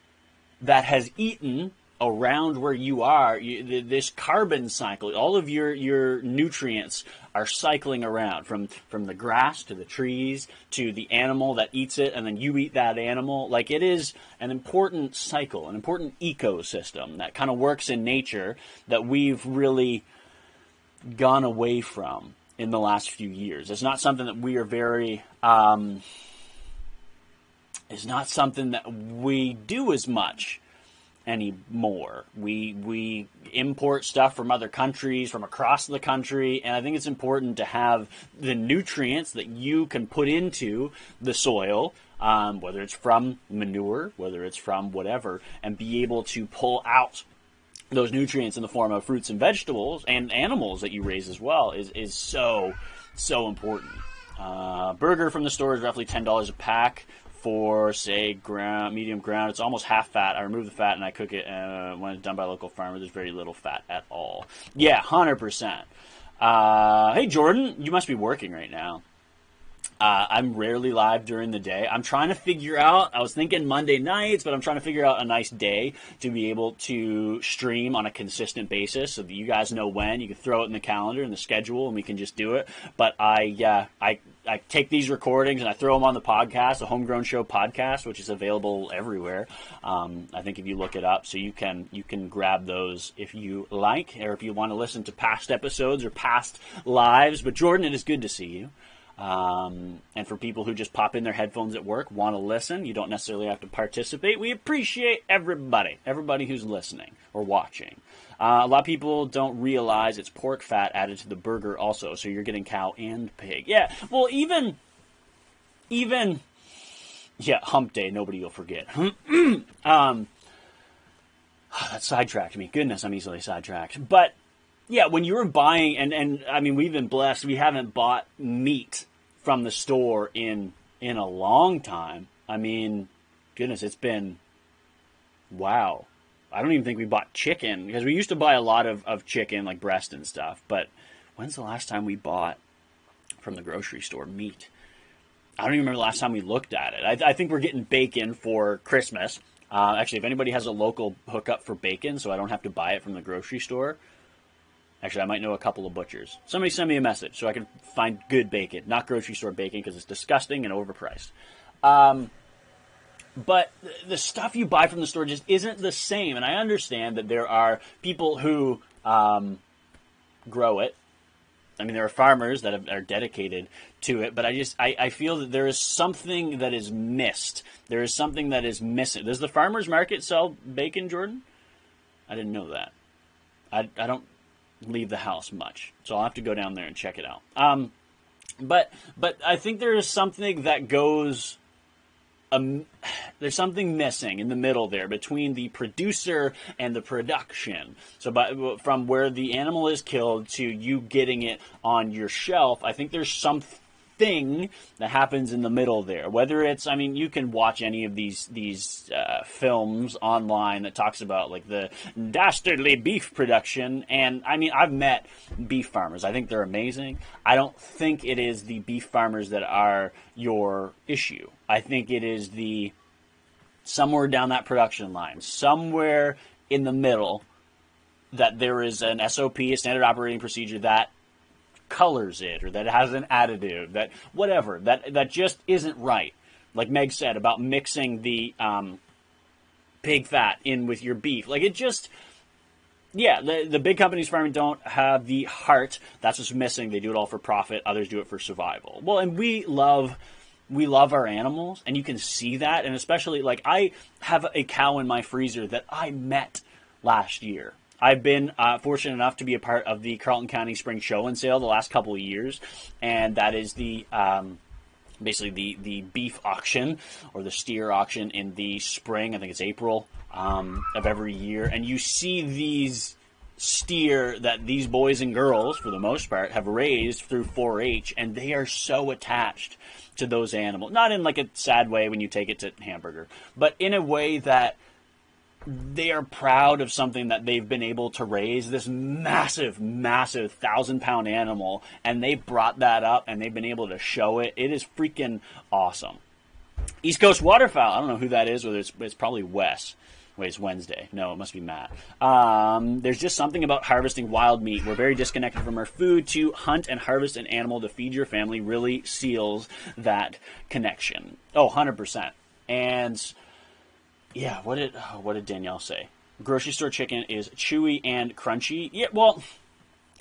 that has eaten around where you are, you, this carbon cycle, all of your your nutrients are cycling around from from the grass to the trees to the animal that eats it, and then you eat that animal. Like it is an important cycle, an important ecosystem that kind of works in nature that we've really gone away from in the last few years. It's not something that we are very. Um, it's not something that we do as much anymore. We we import stuff from other countries, from across the country, and I think it's important to have the nutrients that you can put into the soil, um, whether it's from manure, whether it's from whatever, and be able to pull out those nutrients in the form of fruits and vegetables and animals that you raise as well is, is so, so important. Uh, burger from the store is roughly $10 a pack for, say, ground, medium ground. It's almost half fat. I remove the fat and I cook it uh, when it's done by a local farmer. There's very little fat at all. Yeah, 100%. Uh, hey, Jordan, you must be working right now. Uh, I'm rarely live during the day. I'm trying to figure out, I was thinking Monday nights, but I'm trying to figure out a nice day to be able to stream on a consistent basis so that you guys know when. You can throw it in the calendar and the schedule and we can just do it. But I, uh, I, I take these recordings and I throw them on the podcast, the Homegrown Show podcast, which is available everywhere. Um, I think if you look it up, so you can you can grab those if you like, or if you want to listen to past episodes or past lives. But Jordan, it is good to see you. Um, and for people who just pop in their headphones at work, want to listen, you don't necessarily have to participate. We appreciate everybody, everybody who's listening or watching. Uh, a lot of people don't realize it's pork fat added to the burger also, so you're getting cow and pig. Yeah, well, even, even, yeah, hump day, nobody will forget. um, that sidetracked me. Goodness, I'm easily sidetracked. But yeah, when you were buying, and, and I mean, we've been blessed, we haven't bought meat from the store in in a long time. I mean, goodness, it's been wow. I don't even think we bought chicken because we used to buy a lot of, of chicken, like breast and stuff. But when's the last time we bought from the grocery store meat? I don't even remember the last time we looked at it. I, I think we're getting bacon for Christmas. Uh, actually, if anybody has a local hookup for bacon, so I don't have to buy it from the grocery store, Actually, I might know a couple of butchers. Somebody send me a message so I can find good bacon, not grocery store bacon because it's disgusting and overpriced. Um, but the stuff you buy from the store just isn't the same. And I understand that there are people who um, grow it I mean, there are farmers that have, are dedicated to it, but I just I, I feel that there is something that is missed. There is something that is missing. Does the farmers market sell bacon, Jordan? I didn't know that. I, I don't leave the house much, so I'll have to go down there and check it out. Um, but but I think there is something that goes. Um, there's something missing in the middle there between the producer and the production. So, by, from where the animal is killed to you getting it on your shelf, I think there's something thing that happens in the middle there. Whether it's, I mean, you can watch any of these these uh, films online that talks about like the dastardly beef production, and I mean, I've met beef farmers. I think they're amazing. I don't think it is the beef farmers that are your issue. I think it is the somewhere down that production line, somewhere in the middle, that there is an SOP, a standard operating procedure that colors it or that it has an additive that whatever that that just isn't right. Like Meg said about mixing the um, pig fat in with your beef, like it just. Yeah, the, the big companies farming don't have the heart. That's what's missing. They do it all for profit. Others do it for survival. Well, and we love we love our animals and you can see that and especially like I have a cow in my freezer that I met last year I've been uh, fortunate enough to be a part of the Carleton County Spring Show and Sale the last couple of years, and that is the um, basically the the beef auction or the steer auction in the spring. I think it's April um, of every year, and you see these steer that these boys and girls, for the most part, have raised through 4-H, and they are so attached to those animals. Not in like a sad way when you take it to hamburger, but in a way that they are proud of something that they've been able to raise this massive, massive thousand pound animal, and they brought that up and they've been able to show it. It is freaking awesome. East Coast Waterfowl. I don't know who that is, whether it's, it's probably Wes. Wait, it's Wednesday. No, it must be Matt. Um, there's just something about harvesting wild meat. We're very disconnected from our food. To hunt and harvest an animal to feed your family really seals that connection. Oh, 100%. And yeah, what did oh, what did Danielle say? Grocery store chicken is chewy and crunchy. Yeah, well,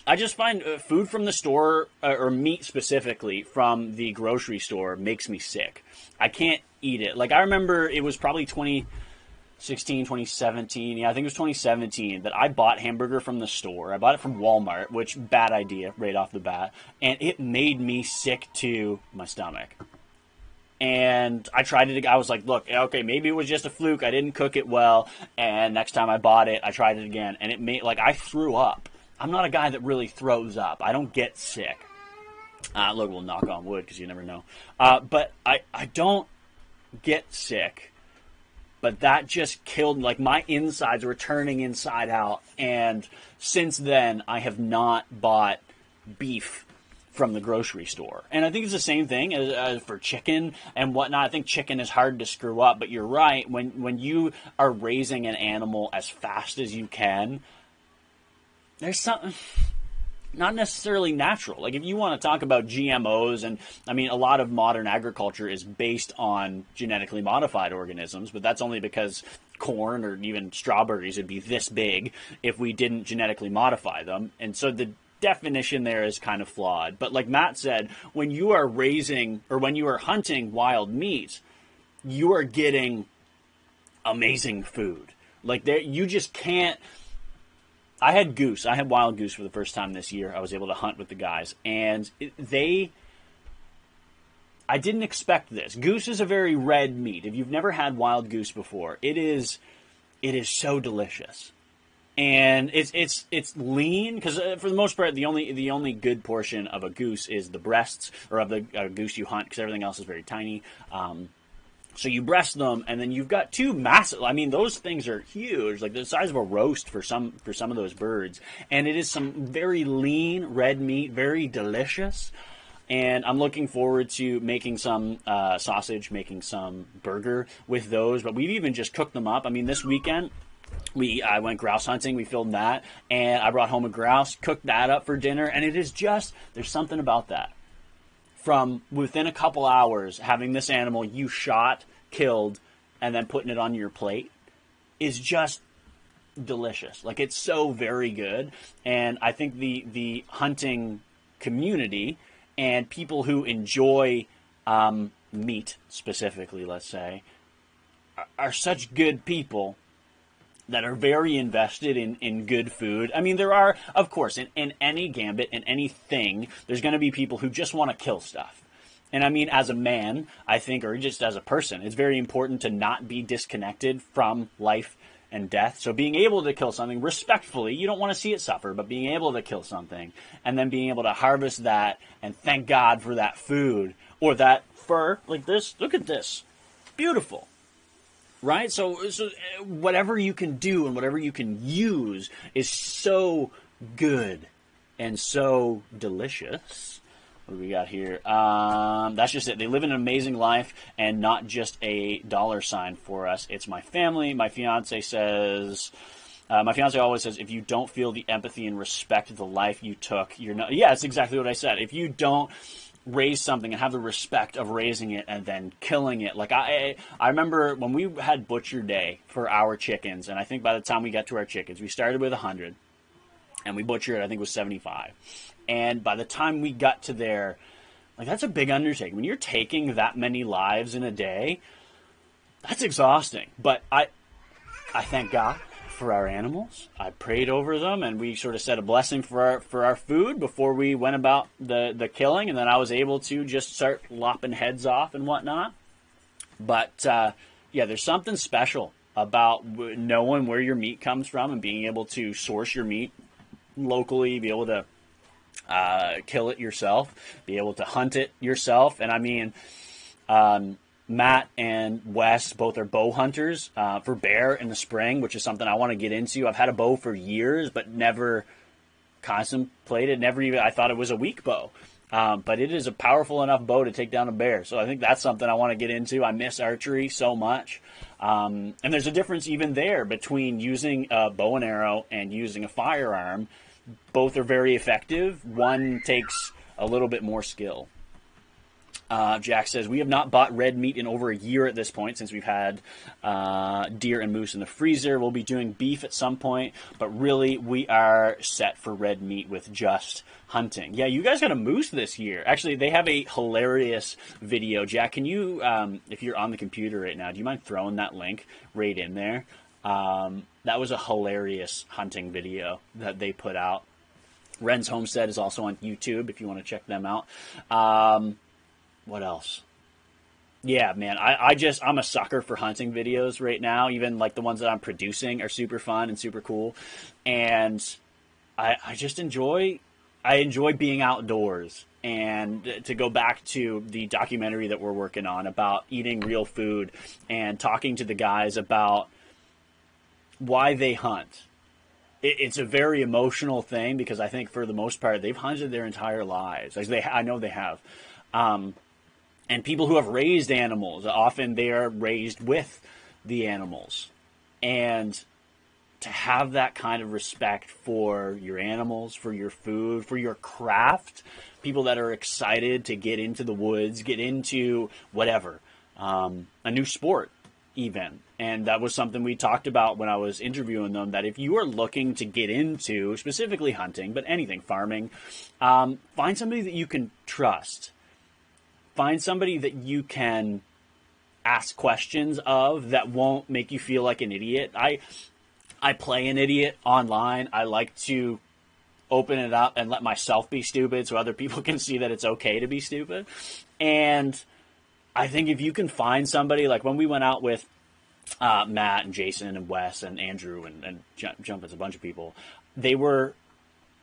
I just find uh, food from the store uh, or meat specifically from the grocery store makes me sick. I can't eat it. Like I remember it was probably 2016, 2017. Yeah, I think it was 2017 that I bought hamburger from the store. I bought it from Walmart, which bad idea right off the bat, and it made me sick to my stomach and I tried it. I was like, look, okay, maybe it was just a fluke. I didn't cook it well, and next time I bought it, I tried it again, and it made like I threw up. I'm not a guy that really throws up. I don't get sick. Uh, look, we'll knock on wood because you never know. Uh, but I, I don't get sick. But that just killed like my insides were turning inside out, and since then I have not bought beef from the grocery store. And I think it's the same thing as, for chicken and whatnot. I think chicken is hard to screw up, but you're right. When when you are raising an animal as fast as you can, there's something not necessarily natural. Like if you want to talk about GMOs, and I mean, a lot of modern agriculture is based on genetically modified organisms, but that's only because corn or even strawberries would be this big if we didn't genetically modify them. And so the definition there is kind of flawed. But like Matt said, when you are raising or when you are hunting wild meat, you are getting amazing food. Like there, you just can't. I had goose. I had wild goose for the first time this year. I was able to hunt with the guys, and it, they. I didn't expect this. Goose is a very red meat. If you've never had wild goose before, it is, it is so delicious and it's it's it's lean because uh, for the most part the only the only good portion of a goose is the breasts or of the uh, goose you hunt because everything else is very tiny. Um, so you breast them, and then you've got two massive. I mean, those things are huge, like the size of a roast for some for some of those birds. And it is some very lean red meat, very delicious. And I'm looking forward to making some uh, sausage, making some burger with those. But we've even just cooked them up. I mean, this weekend we I went grouse hunting. We filmed that, and I brought home a grouse, cooked that up for dinner, and it is just there's something about that. From within a couple hours, having this animal you shot, killed, and then putting it on your plate is just delicious. Like it's so very good, and I think the the hunting community and people who enjoy um, meat specifically, let's say, are, are such good people that are very invested in, in good food. I mean, there are, of course, in, in any gambit, in anything, there's going to be people who just want to kill stuff. And I mean, as a man, I think, or just as a person, it's very important to not be disconnected from life and death. So being able to kill something respectfully, you don't want to see it suffer, but being able to kill something and then being able to harvest that and thank God for that food or that fur like this. Look at this. Beautiful. Right? So, so whatever you can do and whatever you can use is so good and so delicious. What do we got here? Um, that's just it. They live an amazing life and not just a dollar sign for us. It's my family. My fiance says, uh, my fiance always says, if you don't feel the empathy and respect the life you took, you're not. Yeah, it's exactly what I said. If you don't raise something and have the respect of raising it and then killing it. Like I, I remember when we had butcher day for our chickens, and I think by the time we got to our chickens, we started with hundred, and we butchered. I think it was seventy five, and by the time we got to there, like that's a big undertaking. When you're taking that many lives in a day, that's exhausting. But I I thank God for our animals. I prayed over them and we sort of said a blessing for our for our food before we went about the, the killing and then I was able to just start lopping heads off and whatnot. But uh, yeah, there's something special about knowing where your meat comes from and being able to source your meat locally, be able to uh, kill it yourself, be able to hunt it yourself. And I mean, um, Matt and Wes both are bow hunters uh, for bear in the spring, which is something I want to get into. I've had a bow for years, but never contemplated, never even, I thought it was a weak bow. Um, but it is a powerful enough bow to take down a bear. So I think that's something I want to get into. I miss archery so much. Um, and there's a difference even there between using a bow and arrow and using a firearm both are very effective. One takes a little bit more skill. Uh, Jack says, We have not bought red meat in over a year at this point since we've had uh, deer and moose in the freezer. We'll be doing beef at some point, but really we are set for red meat with just hunting. Yeah, you guys got a moose this year. Actually, they have a hilarious video. Jack, can you, um, if you're on the computer right now, do you mind throwing that link right in there? Um, that was a hilarious hunting video that they put out. Ren's Homestead is also on YouTube if you want to check them out. Um, what else? Yeah, man, I, I just I'm a sucker for hunting videos right now. Even like the ones that I'm producing are super fun and super cool, and I I just enjoy I enjoy being outdoors. And to go back to the documentary that we're working on about eating real food and talking to the guys about why they hunt. It, it's a very emotional thing because I think for the most part they've hunted their entire lives. Like they, I know they have. Um, and people who have raised animals, often they are raised with the animals. And to have that kind of respect for your animals, for your food, for your craft, people that are excited to get into the woods, get into whatever, um, a new sport, even. And that was something we talked about when I was interviewing them that if you are looking to get into specifically hunting, but anything, farming, um, find somebody that you can trust. Find somebody that you can ask questions of that won't make you feel like an idiot. I I play an idiot online. I like to open it up and let myself be stupid so other people can see that it's okay to be stupid. And I think if you can find somebody like when we went out with uh, Matt and Jason and Wes and Andrew and, and Jumpins, a bunch of people, they were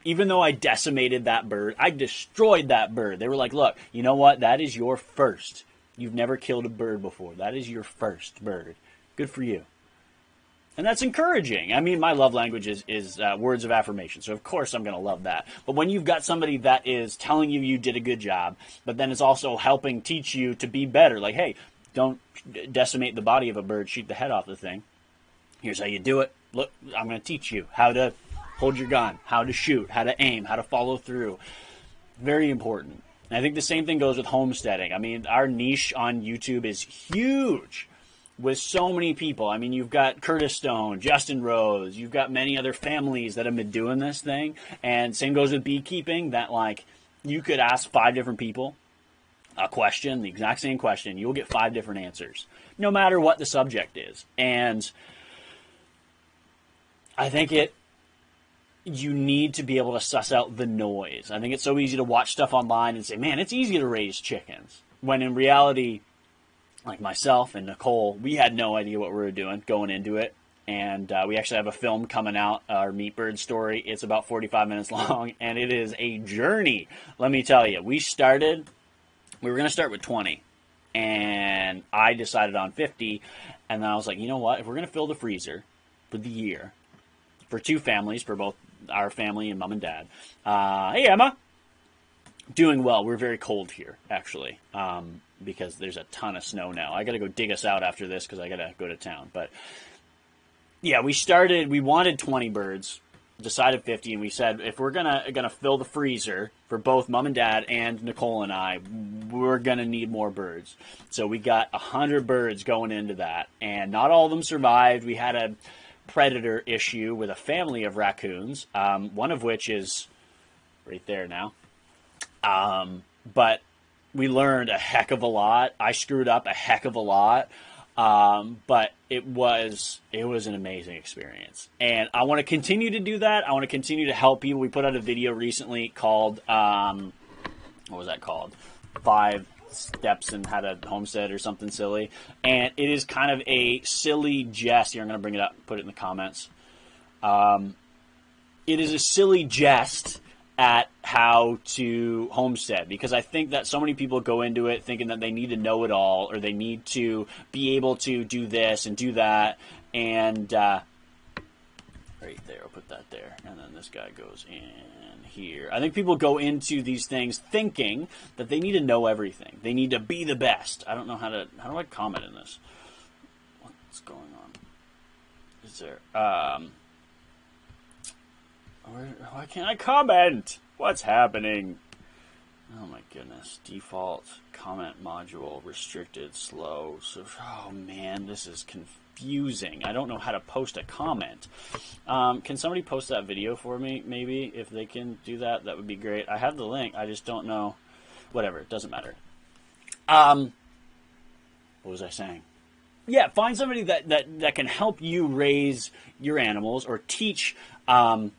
even though I decimated that bird, I destroyed that bird. They were like, look, you know what? That is your first. You've never killed a bird before. That is your first bird. Good for you and that's encouraging. I mean, my love language is, is uh, words of affirmation, so of course I'm going to love that. But when you've got somebody that is telling you you did a good job, but then is also helping teach you to be better, like, hey, don't decimate the body of a bird, shoot the head off the thing. Here's how you do it. Look, I'm going to teach you how to hold your gun, how to shoot, how to aim, how to follow through. Very important. And I think the same thing goes with homesteading. I mean, our niche on YouTube is huge with so many people. I mean, you've got Curtis Stone, Justin Rose, you've got many other families that have been doing this thing. And same goes with beekeeping, that like you could ask five different people a question, the exact same question, you'll get five different answers, no matter what the subject is. And I think it you need to be able to suss out the noise. I think it's so easy to watch stuff online and say, "Man, it's easy to raise chickens." When in reality, like myself and Nicole, we had no idea what we were doing going into it. And uh, we actually have a film coming out, our Meat Bird story. It's about 45 minutes long, and it is a journey. Let me tell you, we started, we were going to start with 20, and I decided on 50. And then I was like, you know what? If we're going to fill the freezer for the year, for two families, for both our family and mom and dad. Uh, hey, Emma. Doing well. We're very cold here, actually, um, because there's a ton of snow now. I got to go dig us out after this because I got to go to town. But yeah, we started. We wanted 20 birds, decided 50, and we said if we're gonna gonna fill the freezer for both mom and dad and Nicole and I, we're gonna need more birds. So we got 100 birds going into that, and not all of them survived. We had a predator issue with a family of raccoons, um, one of which is right there now. Um, but we learned a heck of a lot. I screwed up a heck of a lot. Um, but it was it was an amazing experience, and I want to continue to do that. I want to continue to help people. We put out a video recently called um, what was that called? Five steps and how to homestead or something silly. And it is kind of a silly jest. Here, I'm going to bring it up, put it in the comments. Um, it is a silly jest at how to homestead because I think that so many people go into it thinking that they need to know it all or they need to be able to do this and do that. And uh, right there, I'll put that there. And then this guy goes in here. I think people go into these things thinking that they need to know everything. They need to be the best. I don't know how to how do I comment in this? What's going on? Is there um where, why can't I comment? What's happening? Oh my goodness. Default comment module restricted slow. So oh man, this is confusing confusing. I don't know how to post a comment. Um, can somebody post that video for me? Maybe if they can do that, that would be great. I have the link. I just don't know. Whatever. It doesn't matter. Um, what was I saying? Yeah, find somebody that, that, that can help you raise your animals or teach um,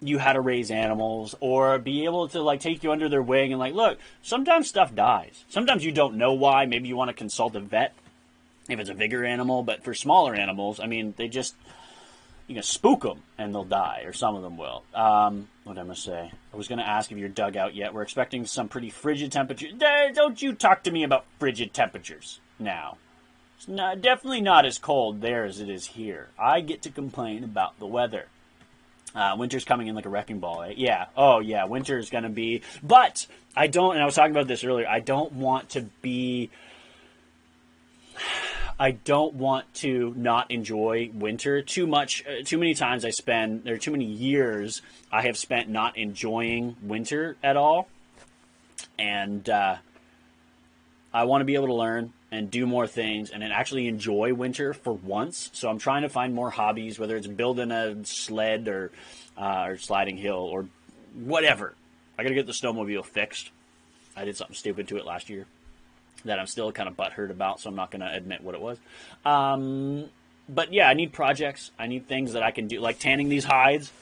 you how to raise animals or be able to like take you under their wing and like look sometimes stuff dies sometimes you don't know why maybe you want to consult a vet if it's a bigger animal. But for smaller animals, I mean, they just you can spook them and they'll die, or some of them will. Um, what am I say? I was going to ask if you're dug out yet. We're expecting some pretty frigid temperatures. Don't you talk to me about frigid temperatures now. It's not, definitely not as cold there as it is here. I get to complain about the weather. Uh, winter's coming in like a wrecking ball. Eh? Yeah. Oh, yeah. Winter is going to be. But I don't, and I was talking about this earlier, I don't want to be I don't want to not enjoy winter too much. Uh, too many times I spend there are too many years I have spent not enjoying winter at all, and uh, I want to be able to learn and do more things and actually enjoy winter for once. So I'm trying to find more hobbies, whether it's building a sled or uh, or sliding hill or whatever. I got to get the snowmobile fixed. I did something stupid to it last year that I'm still kind of butthurt about, so I'm not going to admit what it was. Um, but yeah, I need projects. I need things that I can do, like tanning these hides.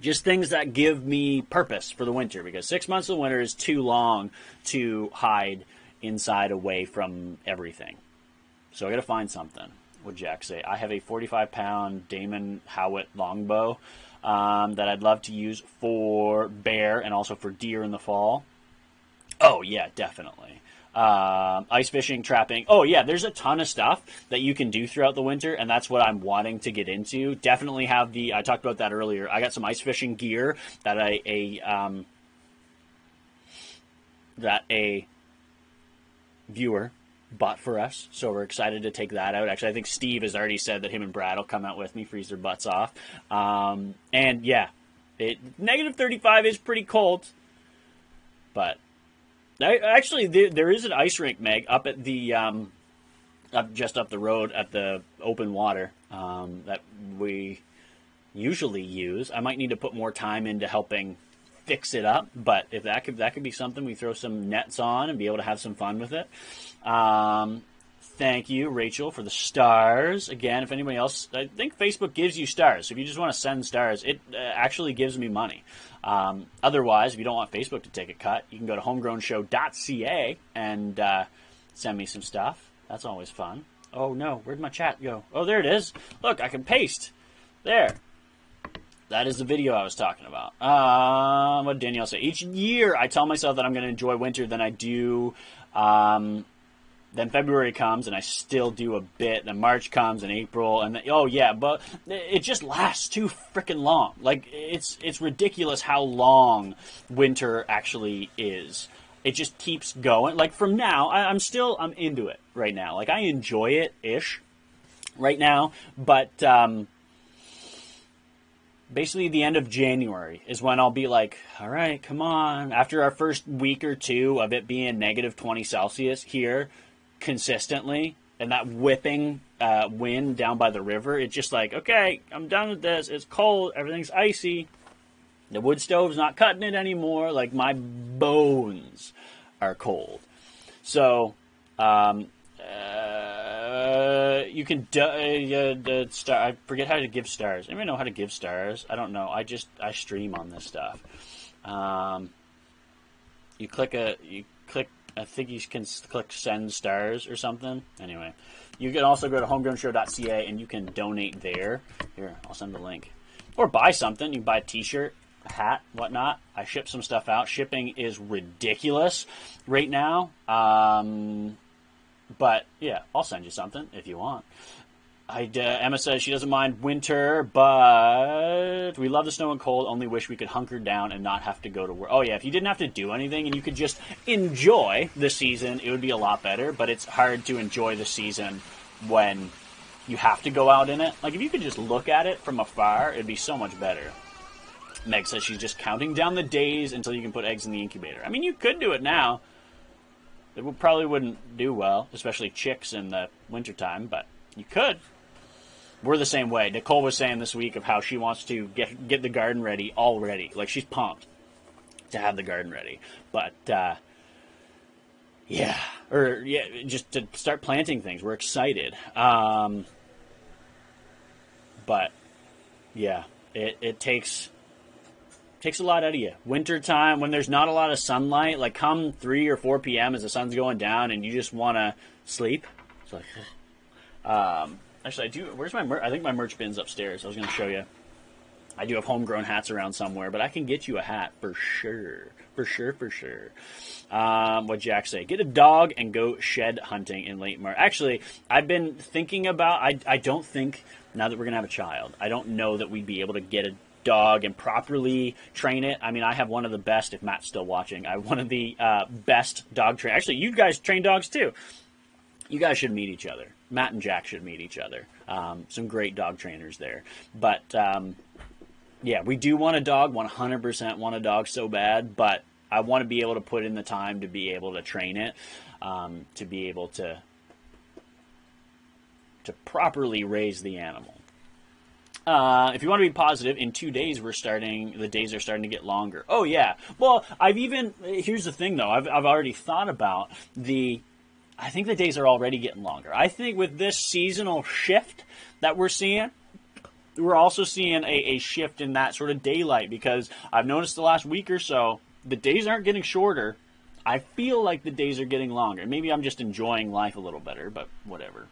Just things that give me purpose for the winter, because six months of winter is too long to hide inside away from everything. So I got to find something. Would Jack say? I have a 45 pound Damon Howatt longbow um, that I'd love to use for bear and also for deer in the fall. Oh yeah, definitely uh, ice fishing, trapping. Oh yeah, there's a ton of stuff that you can do throughout the winter, and that's what I'm wanting to get into. Definitely have the. I talked about that earlier. I got some ice fishing gear that I a um, that a viewer bought for us, so we're excited to take that out. Actually, I think Steve has already said that him and Brad will come out with me, freeze their butts off. Um, and yeah, it negative 35 is pretty cold, but Actually, there, there is an ice rink, Meg, up at the um, up just up the road at the open water um, that we usually use. I might need to put more time into helping fix it up. But if that could that could be something we throw some nets on and be able to have some fun with it. Um, thank you, Rachel, for the stars. Again, if anybody else, I think Facebook gives you stars. So If you just want to send stars, it uh, actually gives me money. Um, otherwise, if you don't want Facebook to take a cut, you can go to homegrownshow.ca and uh, send me some stuff. That's always fun. Oh no, where'd my chat go? Oh, there it is. Look, I can paste. There. That is the video I was talking about. Um, what Danielle say? Each year, I tell myself that I'm going to enjoy winter. than I do. Um, then February comes, and I still do a bit. Then March comes, and April, and then, oh yeah, but it just lasts too freaking long. Like it's it's ridiculous how long winter actually is it just keeps going. Like from now, I, am still I'm into it right now. Like I enjoy it ish right now, but um, basically the end of January is when I'll be like, all right, come on. After our first week or two of it being negative 20 Celsius here consistently, and that whipping uh, wind down by the river, it's just like, okay, I'm done with this. It's cold. Everything's icy. The wood stove's not cutting it anymore. Like my bones are cold. So, um, uh, you can uh, uh, star. I forget how to give stars. Anybody know how to give stars? I don't know. I just I stream on this stuff. Um, you click a you click. I think you can click send stars or something. Anyway, you can also go to homegrownshow.ca and you can donate there. Here, I'll send the link. Or buy something. You can buy a T-shirt a hat, whatnot. I ship some stuff out. Shipping is ridiculous right now. Um, but yeah, I'll send you something if you want. I, uh, Emma says she doesn't mind winter, but we love the snow and cold. Only wish we could hunker down and not have to go to work. Oh yeah, if you didn't have to do anything and you could just enjoy the season, it would be a lot better. But it's hard to enjoy the season when you have to go out in it. Like if you could just look at it from afar, it'd be so much better. Meg says she's just counting down the days until you can put eggs in the incubator. I mean, you could do it now. It probably wouldn't do well, especially chicks in the wintertime, but you could. We're the same way. Nicole was saying this week of how she wants to get get the garden ready already. Like she's pumped to have the garden ready. But uh, yeah, or yeah, just to start planting things. We're excited. Um, but yeah, it, it takes takes a lot out of you. Winter time when there's not a lot of sunlight, like come three or four p.m. as the sun's going down, and you just want to sleep. It's like, um, actually, I do. Where's my? Mer- I think my merch bin's upstairs. I was going to show you. I do have homegrown hats around somewhere, but I can get you a hat for sure, for sure, for sure. Um, what Jack say? Get a dog and go shed hunting in late March. Actually, I've been thinking about. I I don't think now that we're gonna have a child, I don't know that we'd be able to get a dog and properly train it. I mean, I have one of the best, if Matt's still watching, I have one of the uh, best dog train. Actually, you guys train dogs too. You guys should meet each other. Matt and Jack should meet each other. Um, some great dog trainers there. But um, yeah, we do want a dog, 100% want a dog so bad, but I want to be able to put in the time to be able to train it, um, to be able to to properly raise the animal. Uh, if you want to be positive, in two days we're starting. The days are starting to get longer. Oh yeah. Well, I've even here's the thing though. I've I've already thought about the. I think the days are already getting longer. I think with this seasonal shift that we're seeing, we're also seeing a, a shift in that sort of daylight because I've noticed the last week or so the days aren't getting shorter. I feel like the days are getting longer. Maybe I'm just enjoying life a little better, but whatever.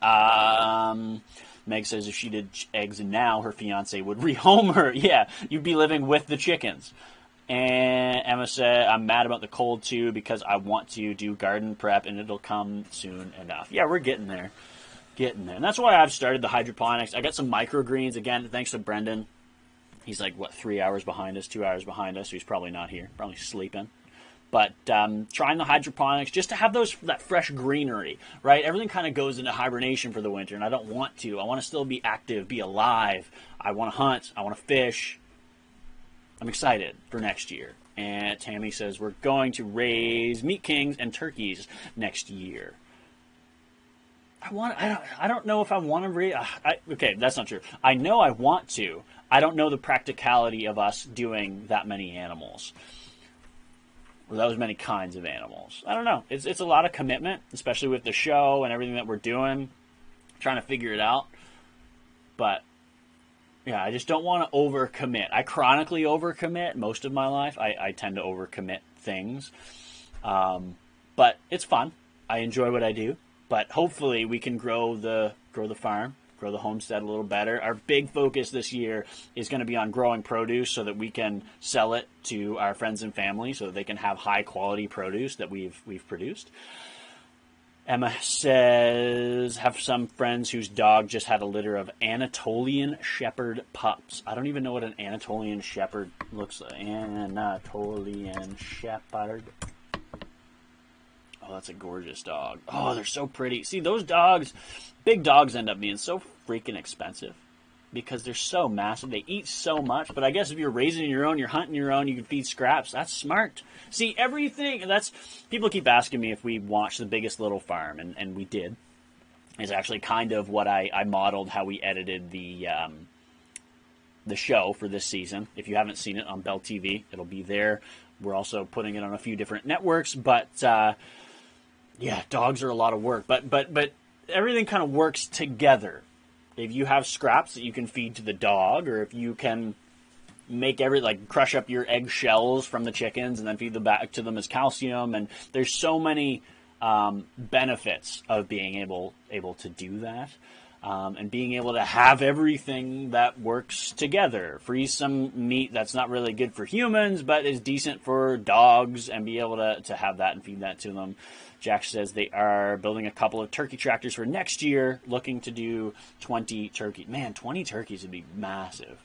Um, Meg says if she did eggs now, her fiance would rehome her. Yeah, you'd be living with the chickens. And Emma said, I'm mad about the cold too because I want to do garden prep and it'll come soon enough. Yeah, we're getting there. Getting there. And that's why I've started the hydroponics. I got some microgreens, again, thanks to Brendan. He's like, what, three hours behind us, two hours behind us. So he's probably not here, probably sleeping but um, trying the hydroponics just to have those that fresh greenery, right? Everything kind of goes into hibernation for the winter, and I don't want to. I want to still be active, be alive. I want to hunt. I want to fish. I'm excited for next year. And Tammy says we're going to raise meat kings and turkeys next year. I want. I don't. I don't know if I want to raise. Uh, I, okay, that's not true. I know I want to. I don't know the practicality of us doing that many animals. Or those many kinds of animals. I don't know. It's it's a lot of commitment, especially with the show and everything that we're doing, trying to figure it out. But yeah, I just don't want to overcommit. I chronically overcommit most of my life. I, I tend to overcommit things. Um, but it's fun. I enjoy what I do. But hopefully we can grow the grow the farm, grow the homestead a little better. Our big focus this year is going to be on growing produce so that we can sell it to our friends and family so that they can have high quality produce that we've we've produced. Emma says, have some friends whose dog just had a litter of Anatolian Shepherd pups. I don't even know what an Anatolian Shepherd looks like. Anatolian Shepherd. Oh, that's a gorgeous dog. Oh, they're so pretty. See, those dogs, big dogs end up being so freaking expensive because they're so massive. They eat so much. But I guess if you're raising your own, you're hunting your own, you can feed scraps. That's smart. See, everything that's people keep asking me if we watched The Biggest Little Farm, and, and we did. Is actually kind of what I, I modeled how we edited the um, the show for this season. If you haven't seen it on Bell TV, it'll be there. We're also putting it on a few different networks, but uh, yeah, dogs are a lot of work. But but but everything kind of works together if you have scraps that you can feed to the dog, or if you can make every like crush up your egg shells from the chickens and then feed them back to them as calcium, and there's so many um, benefits of being able able to do that. Um, and being able to have everything that works together. Freeze some meat that's not really good for humans, but is decent for dogs, and be able to, to have that and feed that to them. Jack says they are building a couple of turkey tractors for next year, looking to do 20 turkey. Man, 20 turkeys would be massive.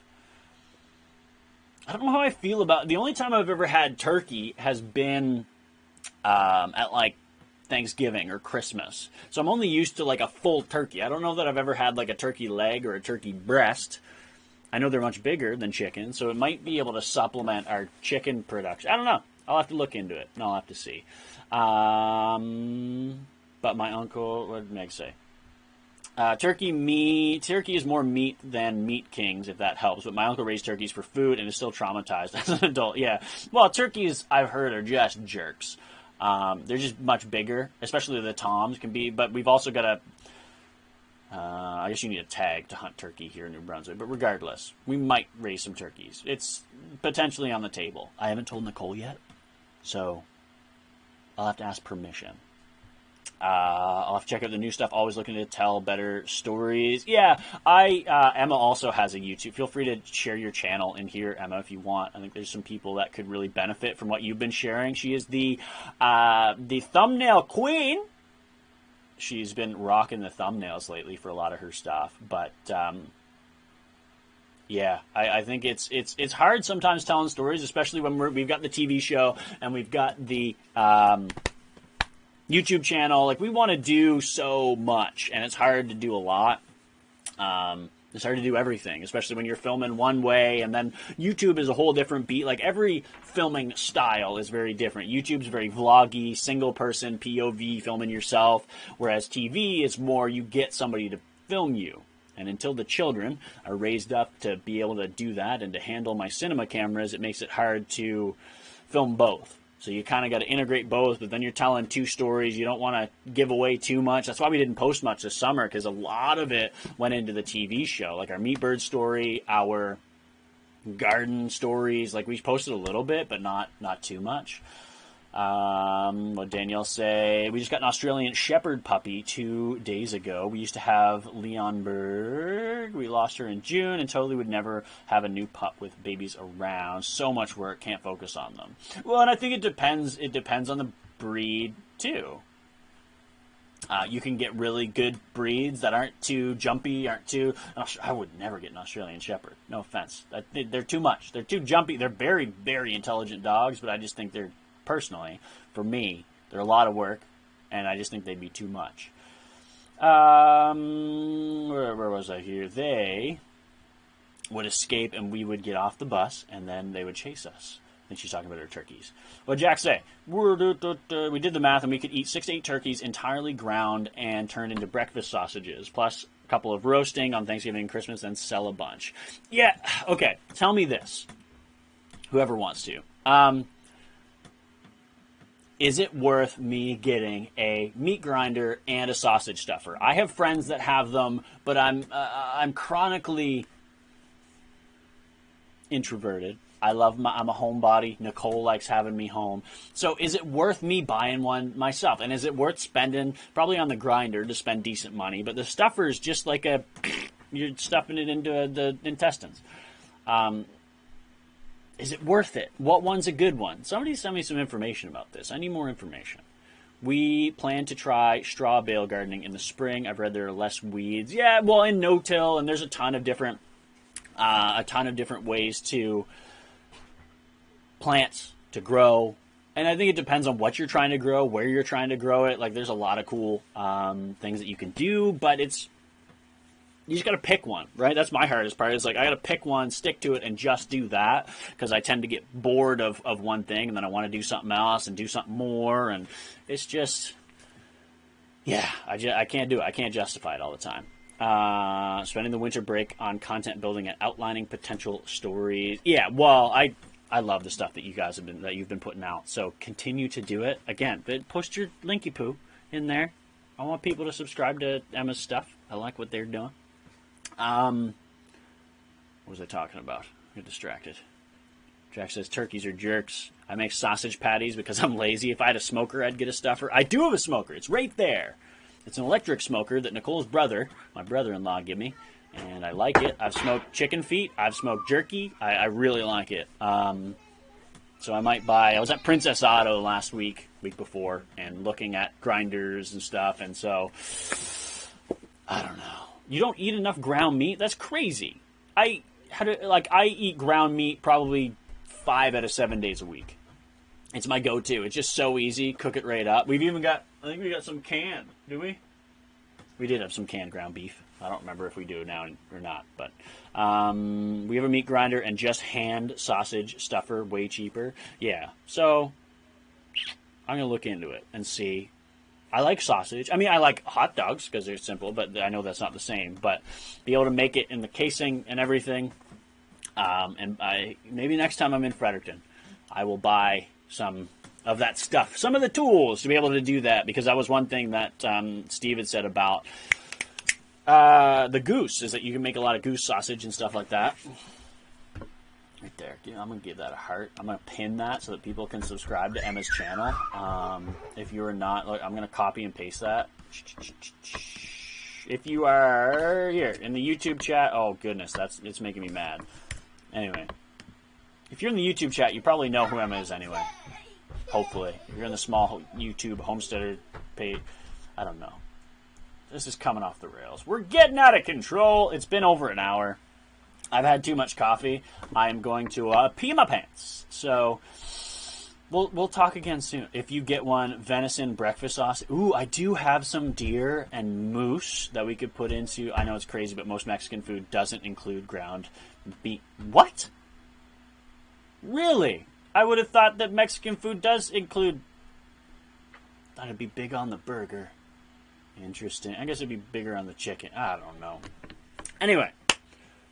I don't know how I feel about the only time I've ever had turkey has been um, at like Thanksgiving or Christmas. So I'm only used to like a full turkey. I don't know that I've ever had like a turkey leg or a turkey breast. I know they're much bigger than chicken, so it might be able to supplement our chicken production. I don't know. I'll have to look into it and I'll have to see. Um, but my uncle, what did Meg say? Uh, turkey meat. Turkey is more meat than Meat Kings, if that helps. But my uncle raised turkeys for food and is still traumatized as an adult. Yeah. Well, turkeys I've heard are just jerks. Um, they're just much bigger, especially the toms can be. But we've also got a. Uh, I guess you need a tag to hunt turkey here in New Brunswick. But regardless, we might raise some turkeys. It's potentially on the table. I haven't told Nicole yet, so I'll have to ask permission. Uh, I'll have to check out the new stuff. Always looking to tell better stories. Yeah, I uh, Emma also has a YouTube. Feel free to share your channel in here, Emma, if you want. I think there's some people that could really benefit from what you've been sharing. She is the uh, the thumbnail queen. She's been rocking the thumbnails lately for a lot of her stuff, but. Um, yeah, I, I, think it's it's it's hard sometimes telling stories, especially when we have got the TV show and we've got the um, YouTube channel. Like we want to do so much, and it's hard to do a lot. Um, it's hard to do everything, especially when you're filming one way, and then YouTube is a whole different beat. Like every filming style is very different. YouTube's very vloggy, single person POV, filming yourself, whereas TV is more you get somebody to film you and until the children are raised up to be able to do that and to handle my cinema cameras, it makes it hard to film both. So you kind of got to integrate both, but then you're telling two stories. You don't want to give away too much. That's why we didn't post much this summer because a lot of it went into the TV show, like our meat bird story, our garden stories. Like we posted a little bit, but not not too much. Um, what Danielle say? We just got an Australian Shepherd puppy two days ago. We used to have Leon Berg. We lost her in June and totally would never have a new pup with babies around. So much work, can't focus on them. Well, and I think it depends. It depends on the breed too. Uh, you can get really good breeds that aren't too jumpy, aren't too. I would never get an Australian Shepherd. No offense, they're too much. They're too jumpy. They're very, very intelligent dogs, but I just think they're personally, for me, they're a lot of work, and I just think they'd be too much. Um, where, where was I here? They would escape, and we would get off the bus, and then they would chase us. And she's talking about her turkeys. What Jack say? We did the math, and we could eat six to eight turkeys entirely ground and turned into breakfast sausages, plus a couple of roasting on Thanksgiving and Christmas, and sell a bunch. Yeah, okay. Tell me this, whoever wants to. Um, is it worth me getting a meat grinder and a sausage stuffer? I have friends that have them, but I'm uh, I'm chronically introverted. I love my, I'm a homebody. Nicole likes having me home. So is it worth me buying one myself? And is it worth spending probably on the grinder to spend decent money? But the stuffer is just like a you're stuffing it into the intestines. Um, is it worth it? What one's a good one? Somebody send me some information about this. I need more information. We plan to try straw bale gardening in the spring. I've read there are less weeds. Yeah, well, in no-till, and there's a ton of different, uh, a ton of different ways to plants to grow. And I think it depends on what you're trying to grow, where you're trying to grow it. Like, there's a lot of cool um, things that you can do, but it's you just got to pick one, right? That's my hardest part. Is like I got to pick one, stick to it, and just do that because I tend to get bored of, of one thing, and then I want to do something else and do something more, and it's just, yeah, I just, I can't do it. I can't justify it all the time. Uh, spending the winter break on content building and outlining potential stories. Yeah, well, I I love the stuff that you guys have been that you've been putting out. So continue to do it. Again, post your linky poo in there. I want people to subscribe to Emma's stuff. I like what they're doing. Um, what was I talking about? I get distracted. Jack says turkeys are jerks. I make sausage patties because I'm lazy. If I had a smoker, I'd get a stuffer. I do have a smoker. It's right there. It's an electric smoker that Nicole's brother, my brother-in-law, gave me, and I like it. I've smoked chicken feet. I've smoked jerky. I, I really like it. Um, so I might buy. I was at Princess Auto last week, week before, and looking at grinders and stuff, and so I don't know you don't eat enough ground meat. That's crazy. I how to like I eat ground meat probably five out of seven days a week. It's my go-to. It's just so easy. Cook it right up. We've even got. I think we got some canned. Do we? We did have some canned ground beef. I don't remember if we do now or not, but um, we have a meat grinder and just hand sausage stuffer, way cheaper. Yeah, so I'm gonna look into it and see I like sausage. I mean, I like hot dogs because they're simple, but I know that's not the same. But be able to make it in the casing and everything. Um, and I maybe next time I'm in Fredericton, I will buy some of that stuff, some of the tools to be able to do that. Because that was one thing that um, Steve had said about uh, the goose is that you can make a lot of goose sausage and stuff like that. Right there. I'm to give that a heart. I'm to pin that so that people can subscribe to Emma's channel. Um, if you're not, look, I'm to copy and paste that. If you are here in the YouTube chat, oh goodness, that's it's making me mad. Anyway, if you're in the YouTube chat, you probably know who Emma is anyway. Hopefully, if you're in the small YouTube homesteader page, I don't know. This is coming off the rails. We're getting out of control. It's been over an hour. I've had too much coffee. I'm going to uh, pee my pants. So we'll we'll talk again soon. If you get one venison breakfast sauce, ooh, I do have some deer and moose that we could put into. I know it's crazy, but most Mexican food doesn't include ground beef. What? Really? I would have thought that Mexican food does include. Thought it'd be big on the burger. Interesting. I guess it'd be bigger on the chicken. I don't know. Anyway,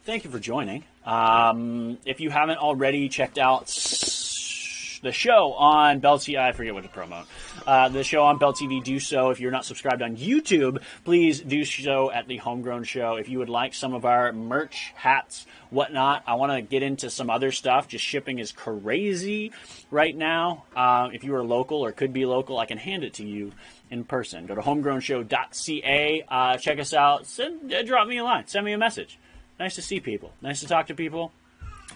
thank you for joining. Um, if you haven't already checked out the show on Bell TV, I forget what to promote. Uh, the show on Bell TV, do so. If you're not subscribed on YouTube, please do so at the Homegrown Show. If you would like some of our merch, hats, whatnot, I want to get into some other stuff. Just shipping is crazy right now. Uh, if you are local or could be local, I can hand it to you in person. Go to homegrownshow.ca. Uh, check us out. Send, uh, drop me a line. Send me a message nice to see people. Nice to talk to people.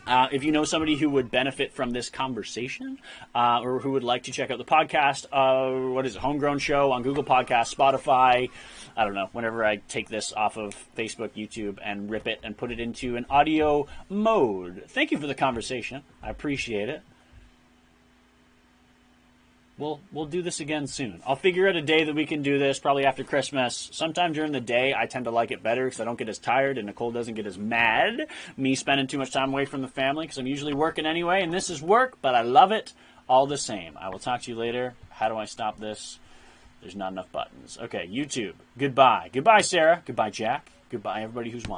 Uh, if you know somebody who would benefit from this conversation uh, or who would like to check out the podcast, uh, what is it, Homegrown Show on Google Podcast, Spotify, I don't know, whenever I take this off of Facebook, YouTube, and rip it and put it into an audio mode. Thank you for the conversation. I appreciate it we'll we'll do this again soon. I'll figure out a day that we can do this, probably after Christmas. Sometime during the day, I tend to like it better because I don't get as tired and Nicole doesn't get as mad. Me spending too much time away from the family because I'm usually working anyway, and this is work, but I love it all the same. I will talk to you later. How do I stop this? There's not enough buttons. Okay, YouTube. Goodbye. Goodbye, Sarah. Goodbye, Jack. Goodbye, everybody who's watching.